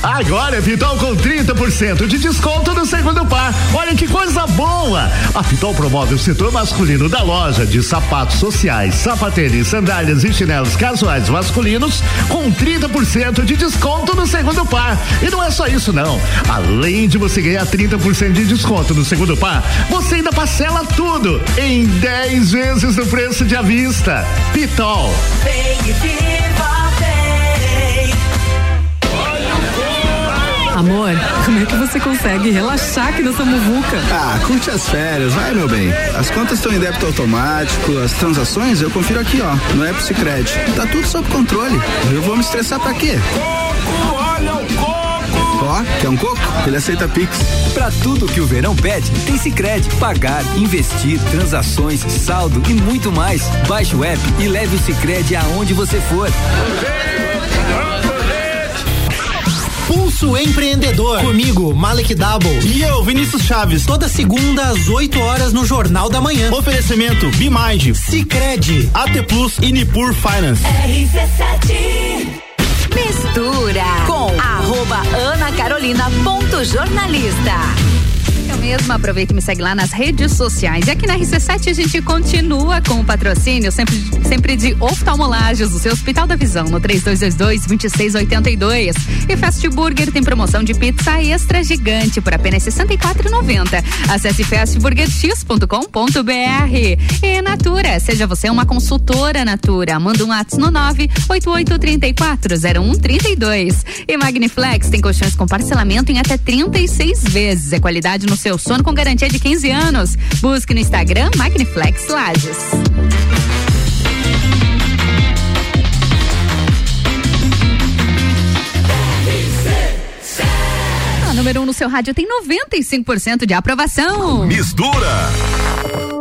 [SPEAKER 2] Agora é Pitol com 30% de desconto no segundo par. Olha que coisa boa! A Pitol promove o setor masculino da loja de sapatos sociais, sapatênis, sandálias e chinelos casuais masculinos com 30% de desconto no segundo par. E não é só isso não. Além de você ganhar 30% de desconto no segundo par, você ainda parcela tudo em 10 vezes no preço de à vista. Pitol.
[SPEAKER 32] Vem viva,
[SPEAKER 33] Amor, como é que você consegue relaxar aqui nessa muvuca?
[SPEAKER 34] Ah, curte as férias, vai meu bem. As contas estão em débito automático, as transações eu confiro aqui, ó, no App Cicred. Tá tudo sob controle. Eu vou me estressar pra quê?
[SPEAKER 35] Olha o coco!
[SPEAKER 34] Ó, quer um coco? Ele aceita Pix.
[SPEAKER 36] Pra tudo que o verão pede, tem Cicred. Pagar, investir, transações, saldo e muito mais. Baixe o app e leve o Cicred aonde você for.
[SPEAKER 37] Pulso Empreendedor. Comigo, Malek Double. E eu, Vinícius Chaves. Toda segunda às 8 horas no Jornal da Manhã. Oferecimento Bimind, Cicred, AT Plus e Nipur Finance.
[SPEAKER 6] RC7 Mistura com arroba Ana
[SPEAKER 1] Mesma aproveito e me segue lá nas redes sociais. E aqui na RC7 a gente continua com o patrocínio sempre, sempre de oftalmolagens do seu Hospital da Visão no 3222-2682. E Fast Burger tem promoção de pizza extra gigante por apenas R$ 64,90. Acesse fastburgerx.com.br. E Natura, seja você uma consultora Natura. Manda um WhatsApp no 988340132. E Magniflex tem colchões com parcelamento em até 36 vezes. É qualidade no seu sono com garantia de 15 anos. Busque no Instagram Magniflex Lages. A número 1 um no seu rádio tem 95% de aprovação.
[SPEAKER 2] Mistura.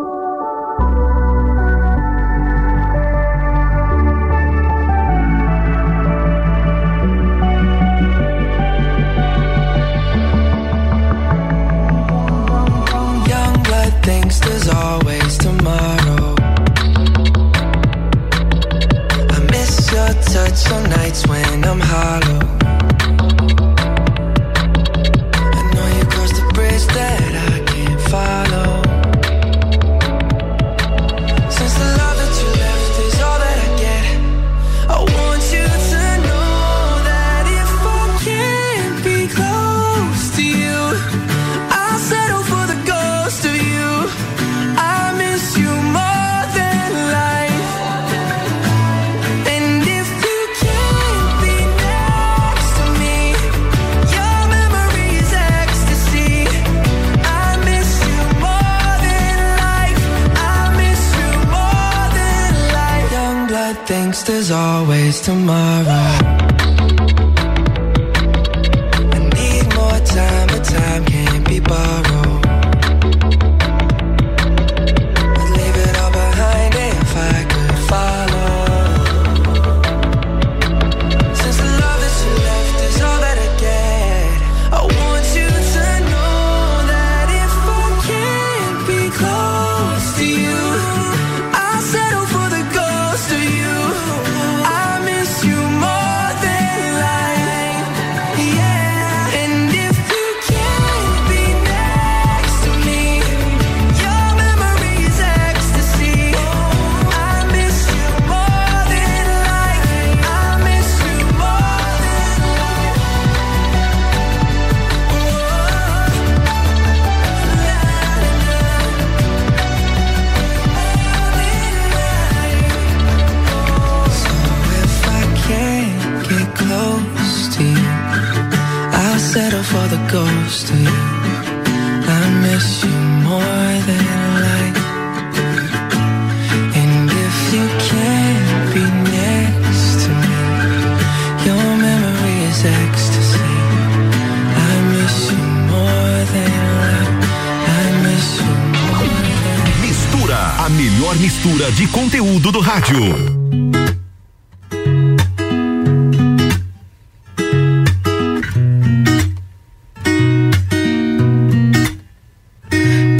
[SPEAKER 2] Rádio.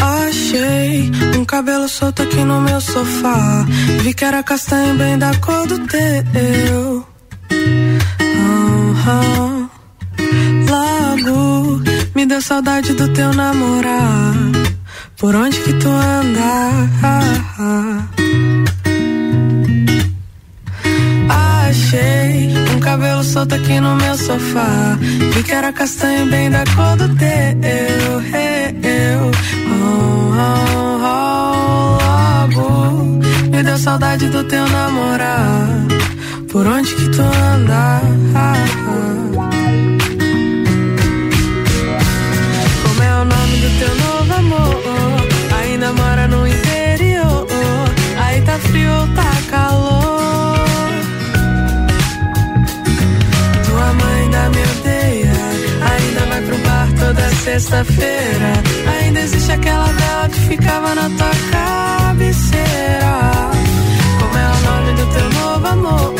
[SPEAKER 32] Achei um cabelo solto aqui no meu sofá. Vi que era castanho bem da cor do teu. Aham. deu saudade do teu namorar. Por onde que tu anda? Um cabelo solto aqui no meu sofá. Vi que era castanho bem da cor do teu. Eu, oh, oh, oh, logo me deu saudade do teu namorar. Por onde que tu anda? Sexta-feira. Ainda existe aquela vela que ficava na tua cabeceira. Como é o nome do teu novo amor?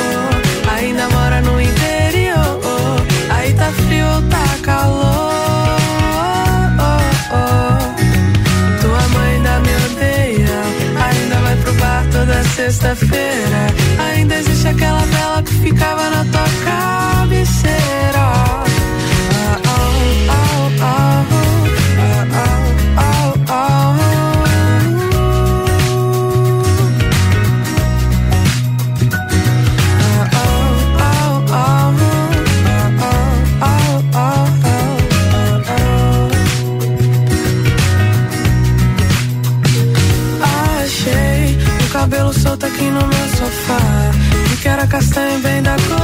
[SPEAKER 32] Ainda mora no interior. Aí tá frio ou tá calor? Tua mãe ainda me odeia. Ainda vai pro bar toda sexta-feira. Ainda existe aquela vela que ficava na tua cabeceira. Castanho bem da cor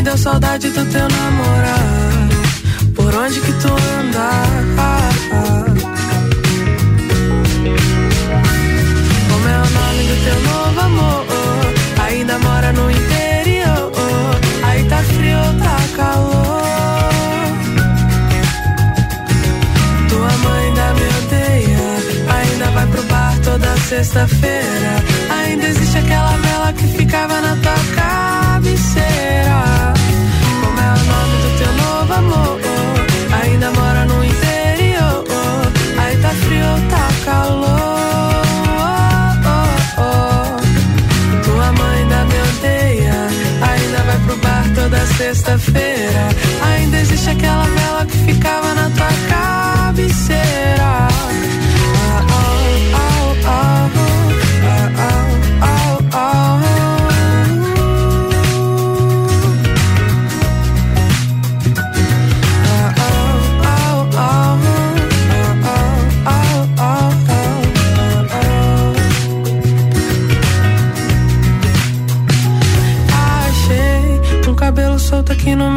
[SPEAKER 32] me deu saudade do teu namorar. Por onde que tu anda? Como é o nome do teu novo amor? Ainda mora no interior. Aí tá frio tá calor? Tua mãe ainda me odeia. Ainda vai pro bar toda sexta-feira. Ainda existe aquela vela que ficava na tua cabeceira. Sexta-feira. Ainda existe aquela vela que ficava na tua cabeceira. Ah, oh, oh, oh,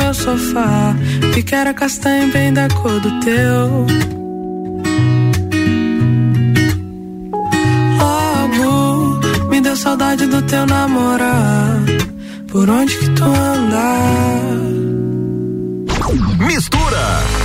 [SPEAKER 32] meu sofá. Vi que era castanho bem da cor do teu. Logo me deu saudade do teu namorar. Por onde que tu anda?
[SPEAKER 2] Mistura!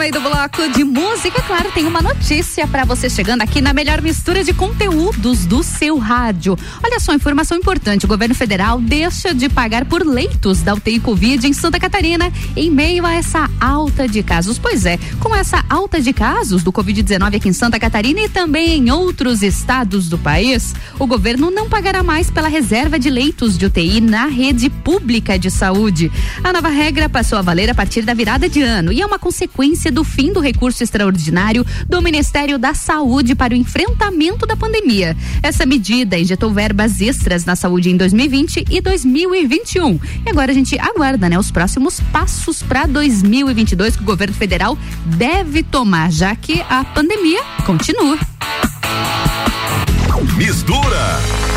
[SPEAKER 1] Meio do bloco de música, claro, tem uma notícia para você chegando aqui na melhor mistura de conteúdos do seu rádio. Olha só, informação importante: o governo federal deixa de pagar por leitos da UTI Covid em Santa Catarina em meio a essa alta de casos. Pois é, com essa alta de casos do Covid-19 aqui em Santa Catarina e também em outros estados do país, o governo não pagará mais pela reserva de leitos de UTI na rede pública de saúde. A nova regra passou a valer a partir da virada de ano e é uma consequência do fim do recurso extraordinário do Ministério da Saúde para o enfrentamento da pandemia. Essa medida injetou verbas extras na saúde em 2020 e 2021. E agora a gente aguarda, né, os próximos passos para 2022 que o governo federal deve tomar, já que a pandemia continua.
[SPEAKER 2] Mistura!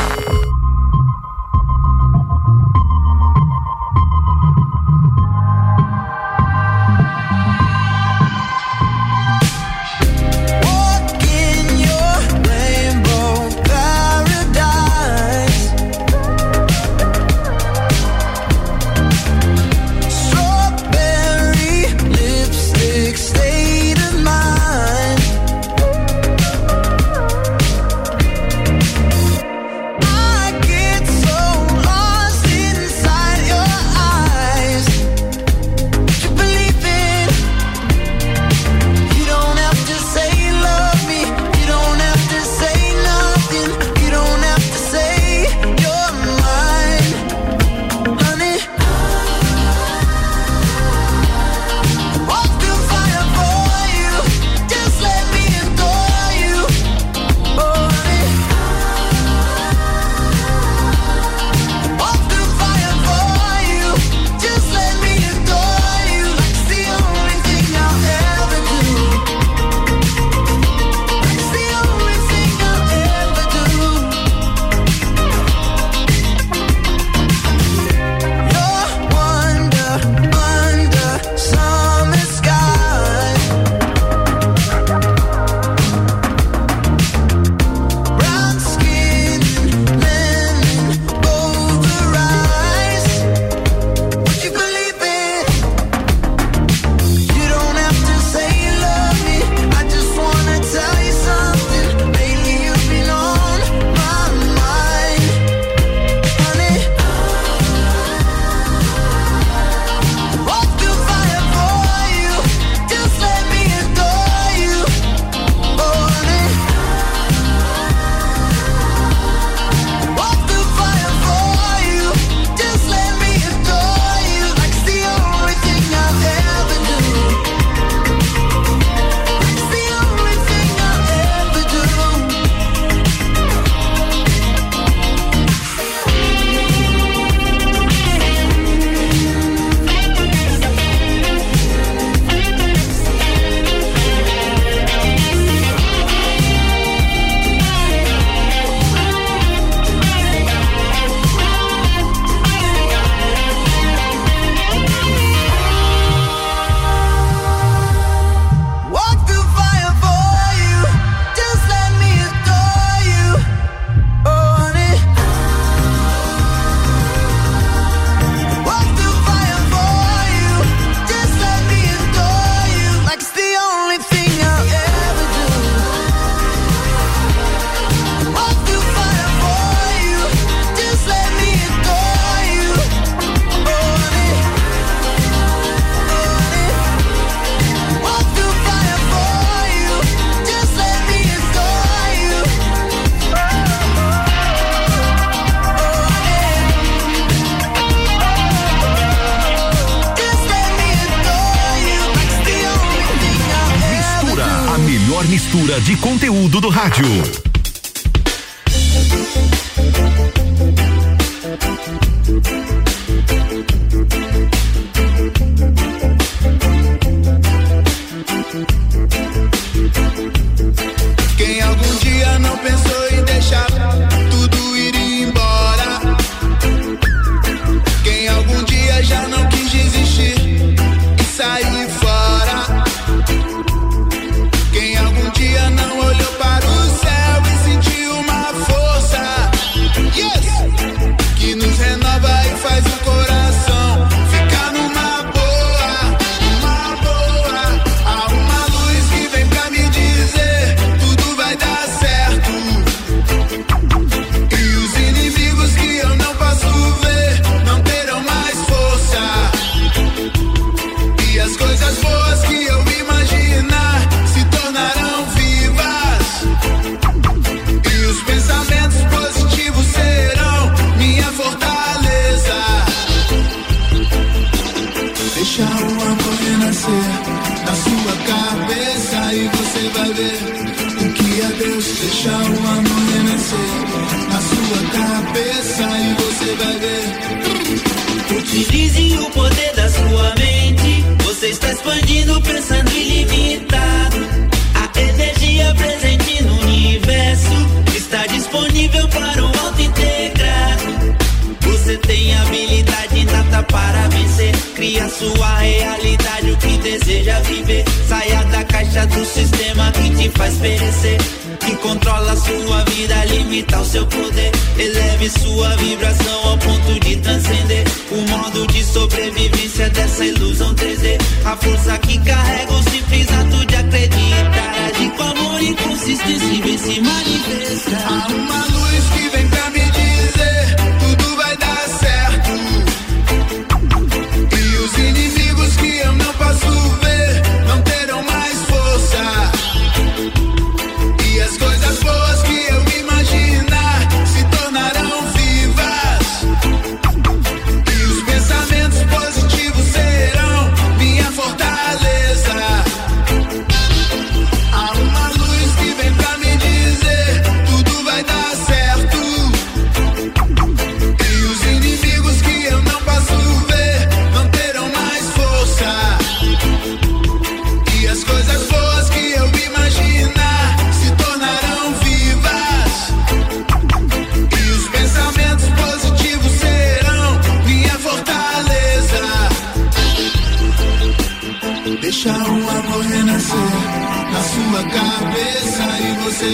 [SPEAKER 38] do rádio.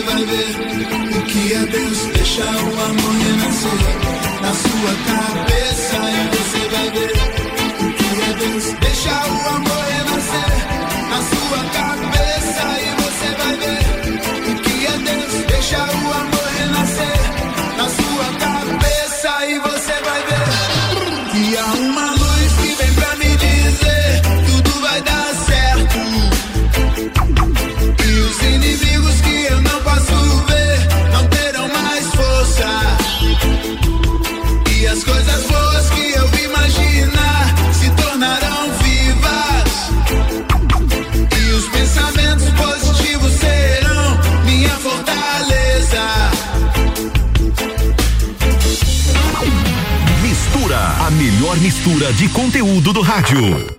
[SPEAKER 4] vai ver o que é Deus deixa o amanhã nascer na sua cabeça.
[SPEAKER 39] Cultura de
[SPEAKER 38] conteúdo do rádio.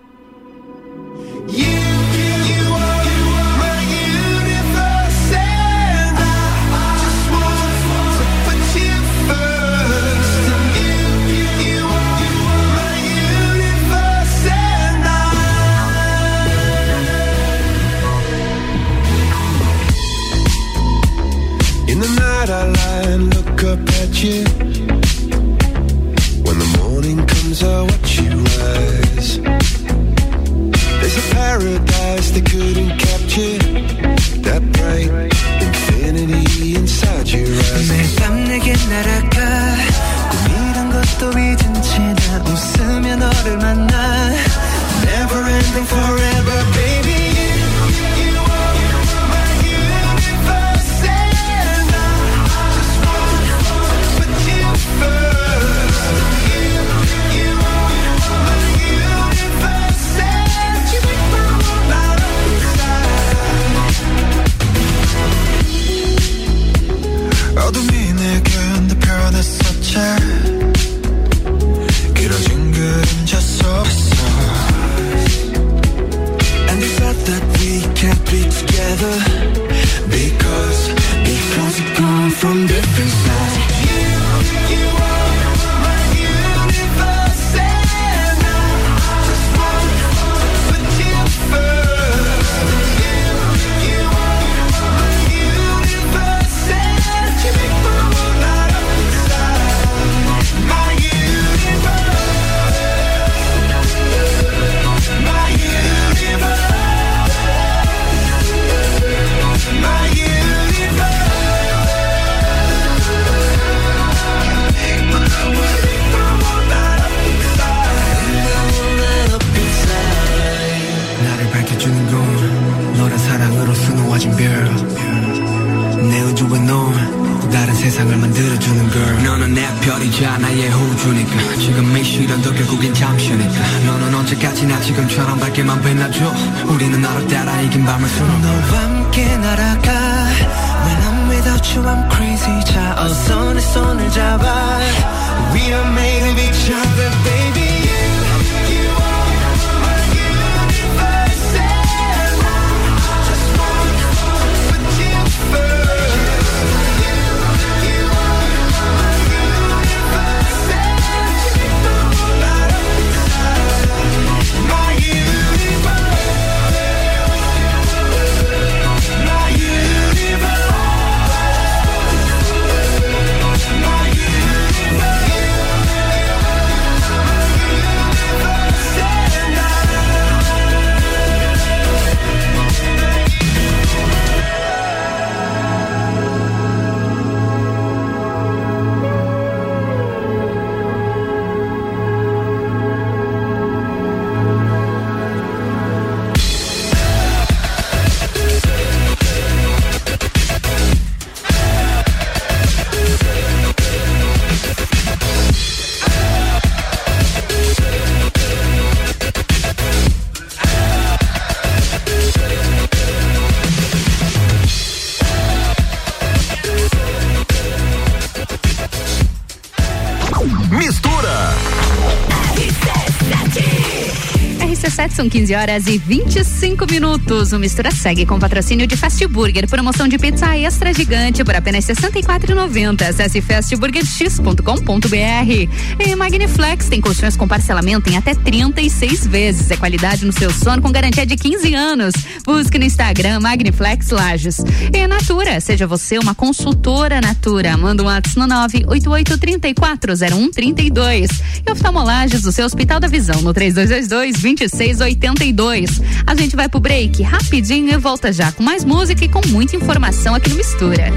[SPEAKER 1] São 15 horas e 25 minutos. O Mistura segue com patrocínio de Fast Burger. Promoção de pizza extra gigante por apenas R$ 64,90. Acesse fastburgerx.com.br. E Magniflex tem colchões com parcelamento em até 36 vezes. É qualidade no seu sono com garantia de 15 anos. Busque no Instagram Magniflex Lages. E Natura, seja você uma consultora Natura. Manda um WhatsApp no 988340132. E oftalmolages do seu Hospital da Visão no 3222 2682. A gente vai pro break rapidinho e volta já com mais música e com muita informação aqui no Mistura.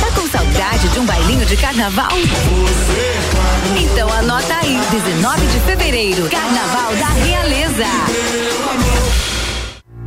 [SPEAKER 6] Tá com saudade de um bailinho de carnaval? Então anota aí, 19 de fevereiro, Carnaval da Realeza.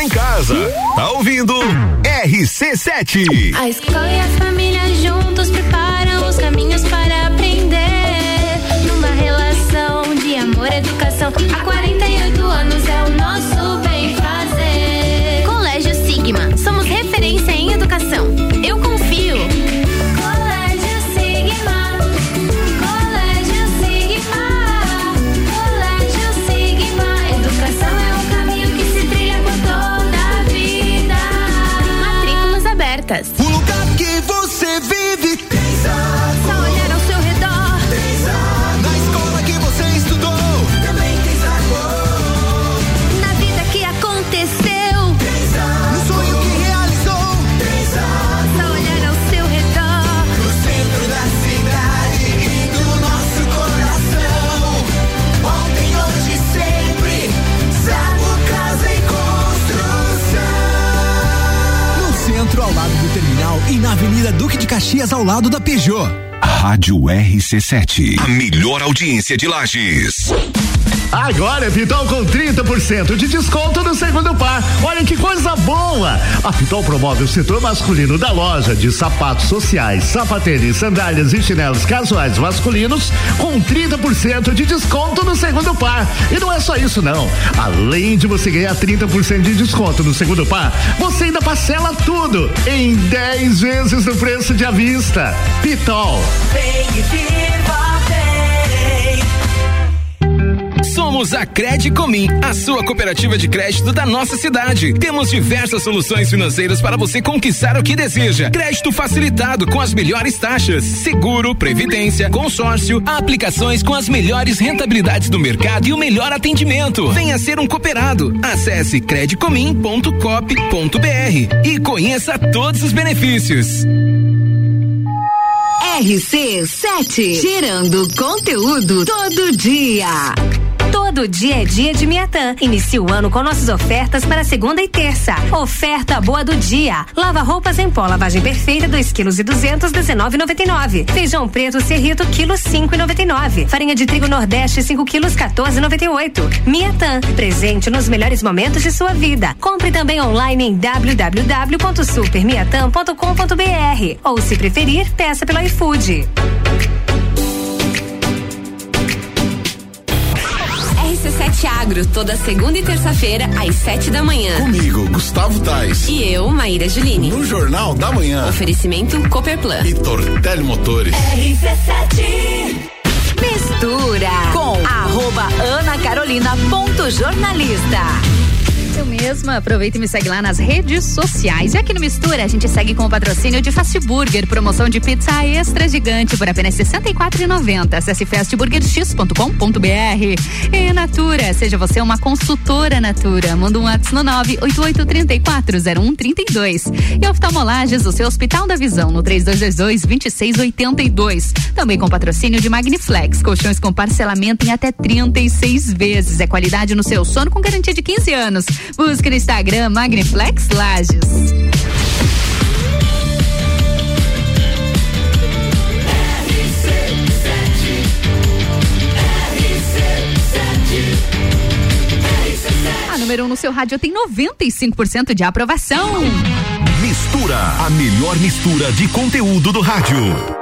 [SPEAKER 4] Em casa. Tá ouvindo? RC7.
[SPEAKER 9] A escola e a família juntos preparam os caminhos para aprender. Numa relação de amor educação. Há
[SPEAKER 7] Caxias, ao lado da Peugeot.
[SPEAKER 4] Rádio RC7. A melhor audiência de Lages.
[SPEAKER 40] Agora é Pitol com 30% de desconto no segundo par. Olha que coisa boa. A Pitol promove o setor masculino da loja de sapatos sociais, sapatênis, sandálias e chinelos casuais masculinos com 30% de desconto no segundo par. E não é só isso não. Além de você ganhar 30% de desconto no segundo par, você ainda parcela tudo em 10 vezes no preço de à vista. Pitol.
[SPEAKER 11] Somos a Credicomim, a sua cooperativa de crédito da nossa cidade. Temos diversas soluções financeiras para você conquistar o que deseja. Crédito facilitado com as melhores taxas, seguro, previdência, consórcio, aplicações com as melhores rentabilidades do mercado e o melhor atendimento. Venha ser um cooperado. Acesse credicomim.cop.br e conheça todos os benefícios.
[SPEAKER 6] RC7, gerando conteúdo todo dia.
[SPEAKER 22] Todo dia é dia de Miatã. Inicie o ano com nossas ofertas para segunda e terça. Oferta boa do dia. Lava roupas em pó, lavagem perfeita, 2 quilos e 200, 19,99. Feijão preto Cerrito, quilo 5,99. Farinha de trigo Nordeste, 5 quilos, 14,98. Miatã, presente nos melhores momentos de sua vida. Compre também online em www.supermiatã.com.br ou se preferir, peça pelo iFood.
[SPEAKER 16] RC7 Agro, toda segunda e terça-feira, às sete da manhã.
[SPEAKER 30] Comigo, Gustavo Tais.
[SPEAKER 16] E eu, Maíra Juline.
[SPEAKER 30] No Jornal da Manhã.
[SPEAKER 16] Oferecimento Cooperplan.
[SPEAKER 30] E Tortelli Motores.
[SPEAKER 6] RC7 Mistura com arroba Ana Carolina ponto jornalista.
[SPEAKER 1] Eu mesma, aproveita e me segue lá nas redes sociais. E aqui no Mistura a gente segue com o patrocínio de Fast Burger, promoção de pizza extra gigante por apenas R$ 64,90. Acesse fastburgerx.com.br. E Natura, seja você uma consultora Natura. Manda um WhatsApp no 988340132. E oftalmolages, o seu Hospital da Visão, no 3222-2682. Também com patrocínio de Magniflex, colchões com parcelamento em até 36 vezes. É qualidade no seu sono com garantia de 15 anos. Busque no Instagram Magniflex Lages. Número 1 um no seu rádio tem 95% de aprovação.
[SPEAKER 20] Mistura, a melhor mistura de conteúdo do rádio.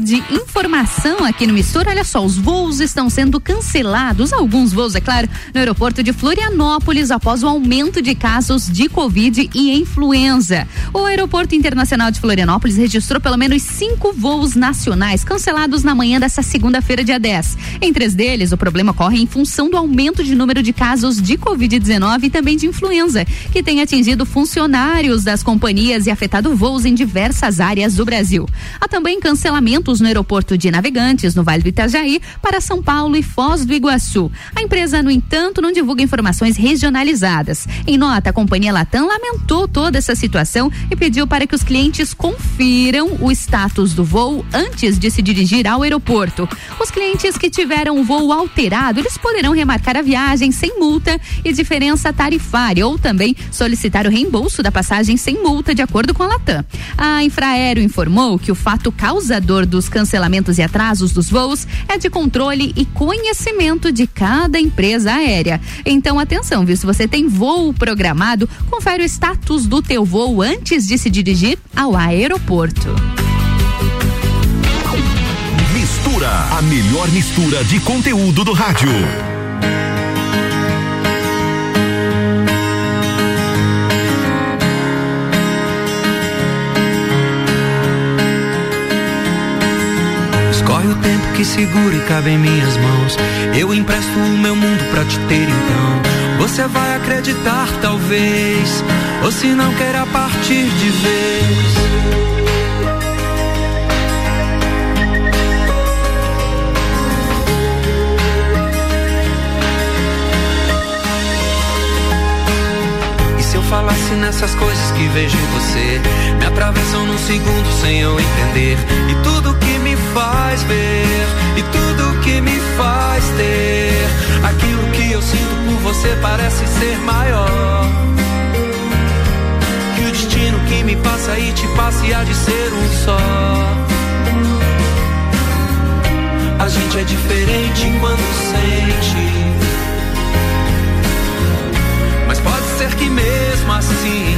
[SPEAKER 2] De
[SPEAKER 1] informação aqui no Mistura. Olha só, os voos estão sendo cancelados, alguns voos, é claro, no aeroporto de Florianópolis após o aumento de casos de Covid e influenza. O Aeroporto Internacional de Florianópolis registrou pelo menos cinco voos nacionais cancelados na manhã dessa segunda-feira, dia 10. Em três deles, o problema ocorre em função do aumento de número de casos de Covid-19 e também de influenza, que tem atingido funcionários das companhias e afetado voos em diversas áreas do Brasil. Há também cancelamentos no aeroporto de Navegantes, no Vale do Itajaí, para São Paulo e Foz do Iguaçu. A empresa, no entanto, não divulga informações regionalizadas. Em nota, a companhia Latam lamentou toda essa situação e pediu para que os clientes confiram o status do voo antes de se dirigir ao aeroporto. Os clientes que tiveram o voo alterado, eles poderão remarcar a viagem sem multa e diferença tarifária ou também solicitar o reembolso da passagem sem multa, de acordo com a Latam. A Infraero informou que o fato causador dos cancelamentos e atrasos dos voos é de controle e conhecimento de cada empresa aérea. Então, atenção, viu? Se você tem voo programado, confere o status do teu voo antes de se dirigir ao aeroporto.
[SPEAKER 2] Mistura, a melhor mistura de conteúdo do rádio.
[SPEAKER 26] Escorre o tempo que segura e cabe em minhas mãos. Eu empresto o meu mundo pra te ter então. Você vai acreditar, talvez. Ou se não queira partir de vez. Falasse nessas coisas que vejo em você, me atravessam num segundo sem eu entender. E tudo que faz ver, e tudo que me faz ter, aquilo que eu sinto por você parece ser maior. Que o destino que me passa e te passa e há de ser um só. A gente é diferente quando sente. Ser que mesmo assim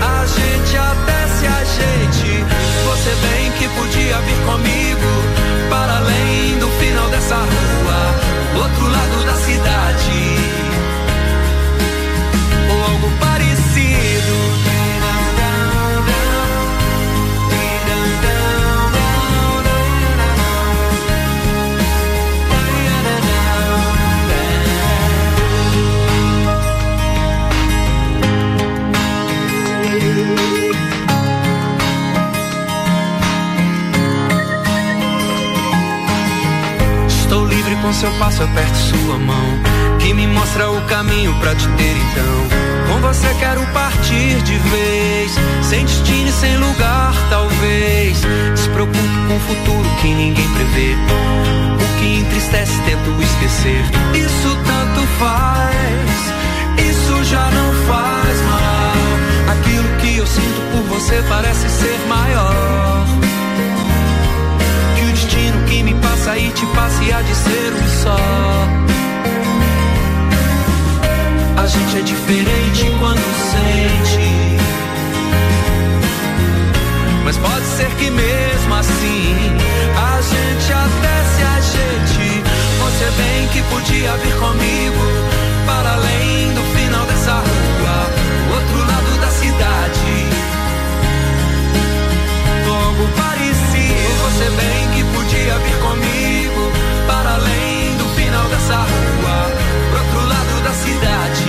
[SPEAKER 26] a gente até se ajeite. Você bem que podia vir comigo para além do final dessa rua, do outro lado da cidade. Ou algo parecido. Com seu passo, aperto sua mão. Que me mostra o caminho pra te ter então. Com você quero partir de vez. Sem destino e sem lugar, talvez. Despreocupe com o futuro que ninguém prevê. O que entristece, tento esquecer. Isso tanto faz. Isso já não faz mal. Aquilo que eu sinto por você parece ser maior e te passa há de ser um só. A gente é diferente quando sente. Mas pode ser que mesmo assim a gente até se ajeite. Você bem que podia vir comigo para além do final dessa rua, outro lado da cidade algo parecido. Você bem que podia vir comigo para além do final dessa rua, pro outro lado da cidade.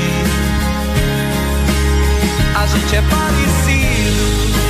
[SPEAKER 26] A gente é parecido.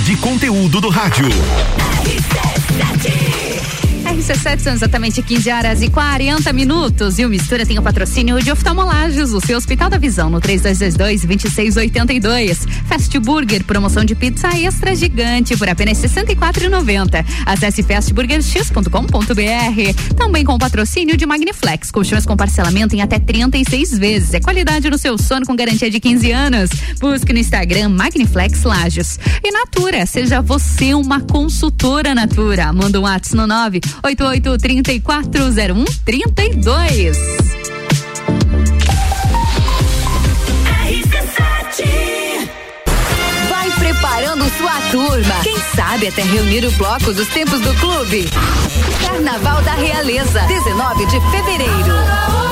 [SPEAKER 2] de conteúdo do rádio.
[SPEAKER 1] RC7 são exatamente 15 horas e 40 minutos. E o Mistura tem o patrocínio de oftalmolagens, o seu Hospital da Visão, no 3222-2682. Fast Burger, promoção de pizza extra gigante por apenas R$ 64,90. Acesse fastburgerx.com.br. Também com o patrocínio de Magniflex, colchões com parcelamento em até 36 vezes. É qualidade no seu sono com garantia de 15 anos. Busque no Instagram Magniflex Lages. E Natura, seja você uma consultora Natura. Manda um WhatsApp no 9 988 3401 32.
[SPEAKER 6] Vai preparando sua turma. Quem sabe até reunir o bloco dos tempos do clube. Carnaval da Realeza, 19 de fevereiro.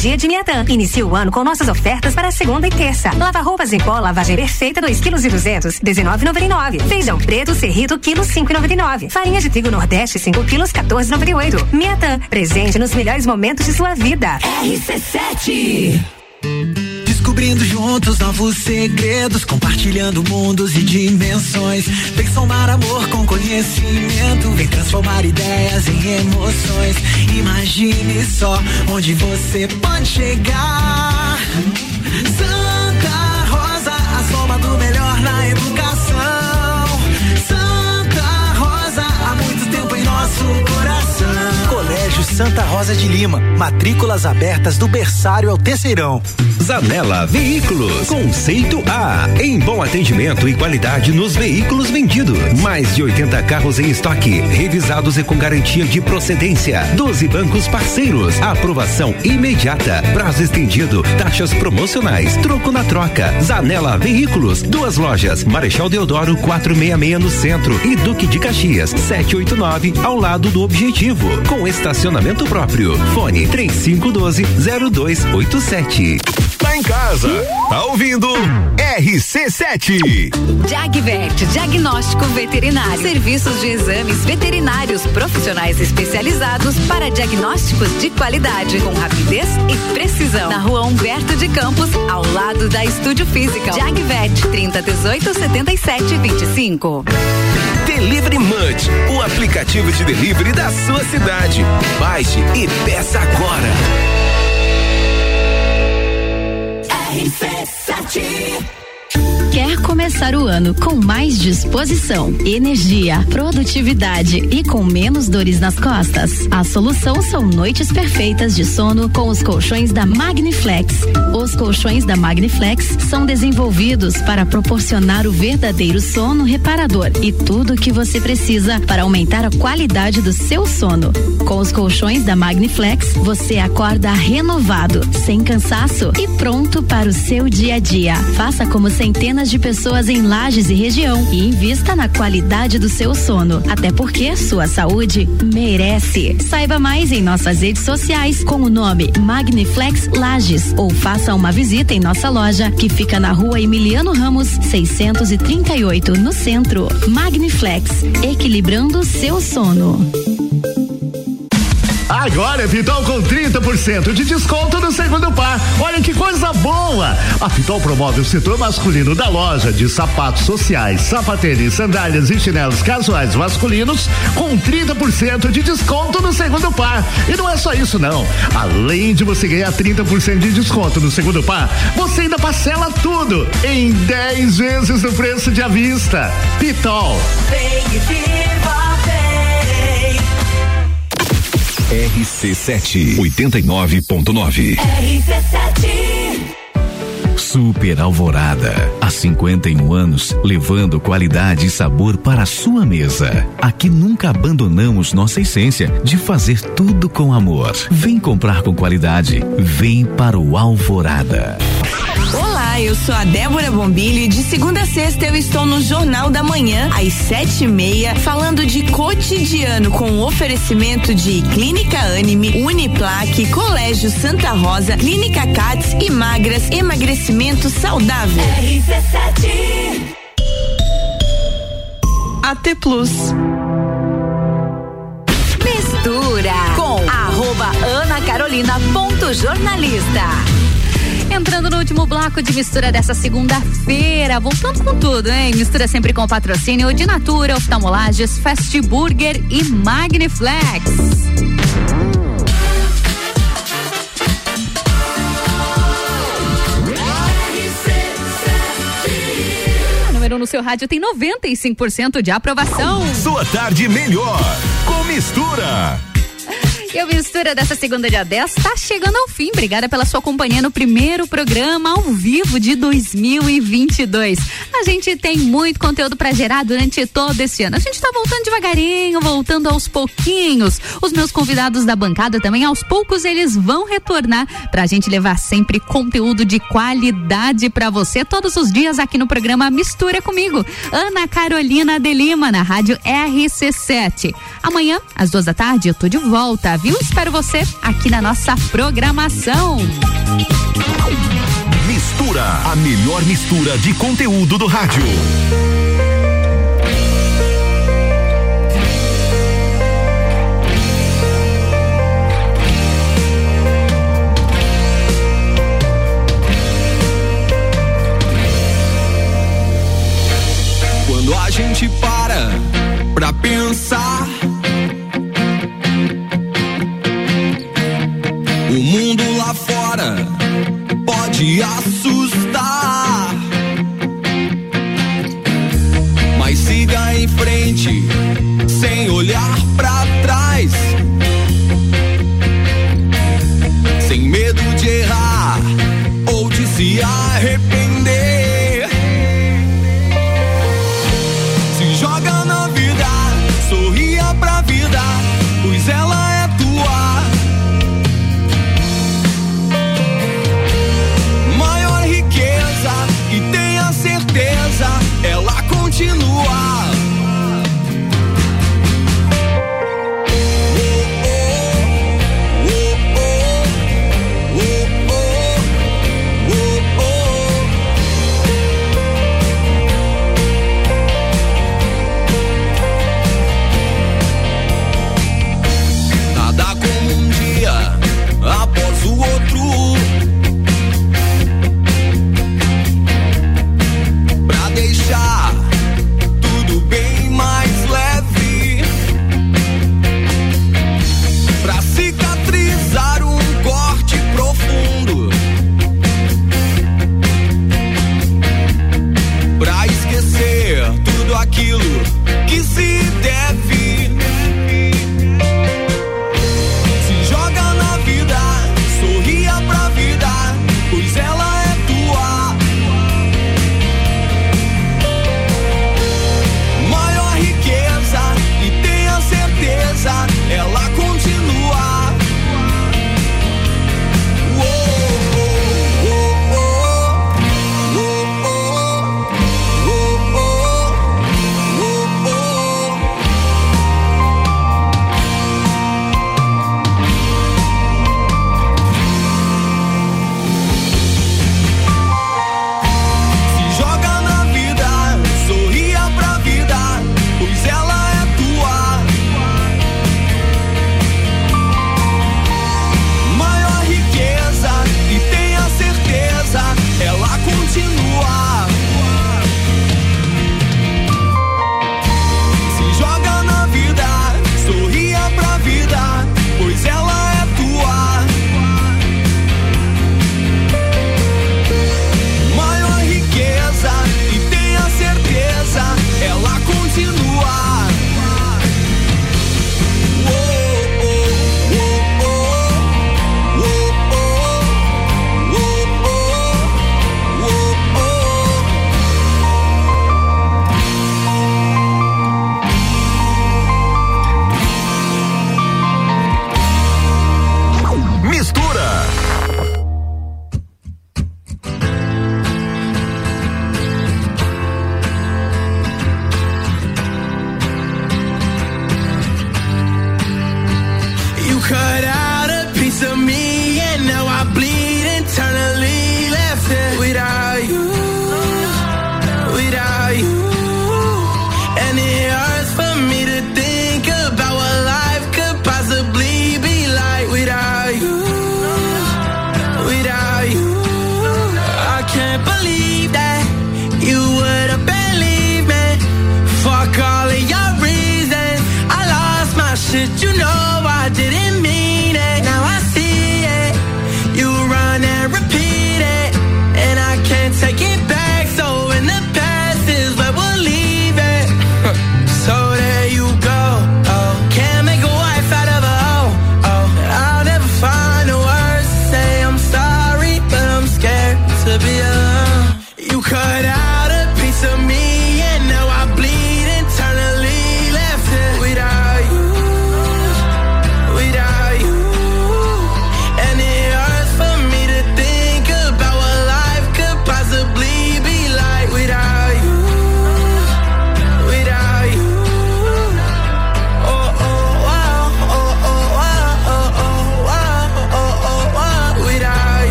[SPEAKER 22] dia de Miatã. Inicie o ano com nossas ofertas para segunda e terça. Lava roupas em pó, lavagem perfeita, 2 kg e 200, 19,99. Feijão preto, serrito, quilo 5,99. Farinha de trigo Nordeste, 5 quilos, 14,98. Miatã, presente nos melhores momentos de sua vida.
[SPEAKER 7] RC7 Descobrindo juntos novos segredos, compartilhando mundos e dimensões. Vem somar amor com conhecimento, vem transformar ideias em emoções. Imagine só onde você pode chegar. Santa Rosa, a soma do melhor na educação. Santa Rosa, há muito tempo em nosso coração.
[SPEAKER 41] Colégio Santa Rosa de Lima, matrículas abertas do berçário ao terceirão.
[SPEAKER 11] Zanela Veículos, conceito A, em bom atendimento e qualidade nos veículos vendidos. Mais de 80 carros em estoque, revisados e com garantia de procedência. 12 bancos parceiros, aprovação imediata, prazo estendido, taxas promocionais, troco na troca. Zanela Veículos, duas lojas, Marechal Deodoro 466 no centro. E Duque de Caxias 789 ao lado do Objetivo, com estacionamento próprio. Fone 3512 0287.
[SPEAKER 8] Tá em casa, tá ouvindo RC7.
[SPEAKER 6] Jagvet, diagnóstico veterinário. Serviços de exames veterinários profissionais especializados para diagnósticos de qualidade, com rapidez e precisão. Na rua Humberto de Campos, ao lado da Estúdio Física. Jagvet, 30 18 77 25.
[SPEAKER 11] Delivery Munch, o aplicativo de delivery da sua cidade. Baixe e peça agora.
[SPEAKER 14] Quer começar o ano com mais disposição, energia, produtividade e com menos dores nas costas? A solução são noites perfeitas de sono com os colchões da Magniflex. Os colchões da Magniflex são desenvolvidos para proporcionar o verdadeiro sono reparador e tudo o que você precisa para aumentar a qualidade do seu sono. Com os colchões da Magniflex, você acorda renovado, sem cansaço e pronto para o seu dia a dia. Faça como centenas de pessoas em Lages e região e invista na qualidade do seu sono. Até porque sua saúde merece. Saiba mais em nossas redes sociais com o nome Magniflex Lages ou faça uma visita em nossa loja que fica na rua Emiliano Ramos 638 no centro. Magniflex, equilibrando seu sono.
[SPEAKER 40] Agora é Pitol com 30% de desconto no segundo par. Olha que coisa boa! A Pitol promove o setor masculino da loja de sapatos sociais, sapatênis, sandálias e chinelos casuais masculinos com 30% de desconto no segundo par. E não é só isso não. Além de você ganhar 30% de desconto no segundo par, você ainda parcela tudo em 10 vezes no preço de à vista. Pitol.
[SPEAKER 7] Vem viva.
[SPEAKER 8] RC7 89.9.
[SPEAKER 7] RC7
[SPEAKER 4] Super Alvorada. Há 51 anos, levando qualidade e sabor para a sua mesa. Aqui nunca abandonamos nossa essência de fazer tudo com amor. Vem comprar com qualidade. Vem para o Alvorada.
[SPEAKER 16] Olá, eu sou a Débora Bombilho e de segunda a sexta eu estou no Jornal da Manhã, às sete e meia, falando de cotidiano com oferecimento de Clínica Anime, Uniplaque, Colégio Santa Rosa, Clínica Cats e Magras, emagrecimento saudável.
[SPEAKER 7] RC7
[SPEAKER 16] AT Plus.
[SPEAKER 6] Mistura com arroba Ana Carolina ponto jornalista.
[SPEAKER 1] Entrando no último bloco de mistura dessa segunda-feira, voltando com tudo, hein? Mistura sempre com patrocínio de Natura, Oftalmolages, Fast Burger e Magniflex. No seu rádio tem 95% de aprovação.
[SPEAKER 8] Sua tarde melhor com mistura.
[SPEAKER 1] E o Mistura dessa segunda dia 10 está chegando ao fim. Obrigada pela sua companhia no primeiro programa ao vivo de 2022. A gente tem muito conteúdo para gerar durante todo esse ano. A gente está voltando devagarinho, voltando aos pouquinhos. Os meus convidados da bancada também, aos poucos, eles vão retornar para a gente levar sempre conteúdo de qualidade para você todos os dias aqui no programa Mistura comigo. Ana Carolina de Lima, na rádio RC7. Amanhã, às duas da tarde, eu tô de volta, viu? Espero você aqui na nossa programação.
[SPEAKER 2] Mistura, a melhor mistura de conteúdo do rádio.
[SPEAKER 26] Quando a gente para pra pensar. Pode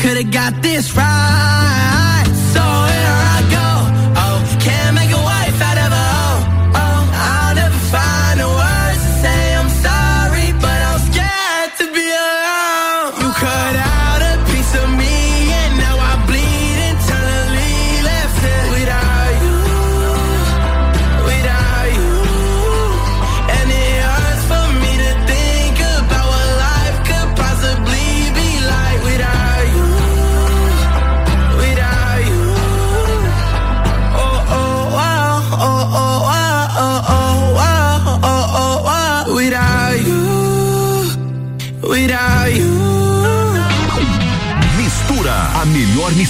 [SPEAKER 32] could've got this right.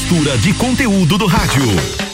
[SPEAKER 2] Mistura de conteúdo do rádio.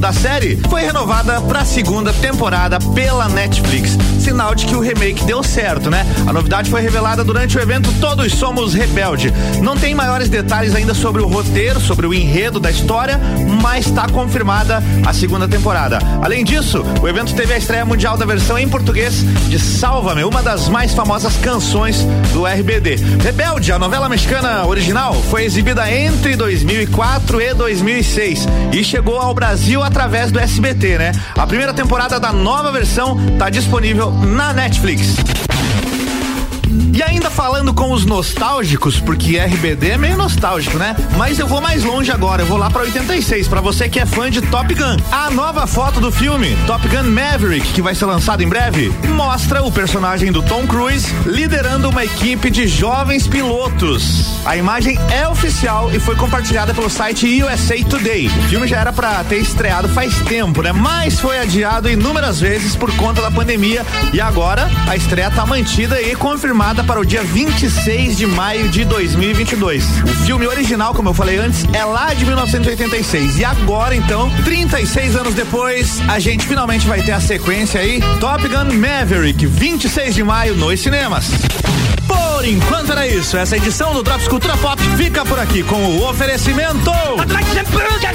[SPEAKER 12] da série foi renovada para a segunda temporada pela Netflix, sinal de que o remake deu certo, né? A novidade foi revelada durante o evento Todos Somos Rebelde. Não tem maiores detalhes ainda sobre o roteiro, sobre o enredo da história, mas está confirmada a segunda temporada. Além disso, o evento teve a estreia mundial da versão em português de Salva-me, uma das mais famosas canções do RBD. Rebelde, a novela mexicana original, foi exibida entre 2004 e 2006 e chegou ao Brasil através do SBT, né? A primeira temporada da nova versão está disponível na Netflix. Falando com os nostálgicos, porque RBD é meio nostálgico, né? Mas eu vou mais longe agora, eu vou lá pra 86, para você que é fã de Top Gun. A nova foto do filme, Top Gun Maverick, que vai ser lançado em breve, mostra o personagem do Tom Cruise liderando uma equipe de jovens pilotos. A imagem é oficial e foi compartilhada pelo site USA Today. O filme já era para ter estreado faz tempo, né? Mas foi adiado inúmeras vezes por conta da pandemia e agora a estreia tá mantida e confirmada para o dia 26 de maio de 2022. O filme original, como eu falei antes, é lá de 1986. E agora, então, 36 anos depois, a gente finalmente vai ter a sequência aí: Top Gun Maverick, 26 de maio nos cinemas. Por enquanto era isso. Essa edição do Drops Cultura Pop fica por aqui com o oferecimento.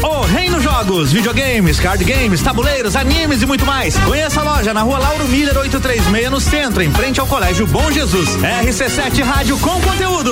[SPEAKER 12] O Reino Jogos, videogames, card games, tabuleiros, animes e muito mais. Conheça a loja na rua Lauro Miller 836 no centro, em frente ao Colégio Bom Jesus. RC7 Rádio com conteúdo.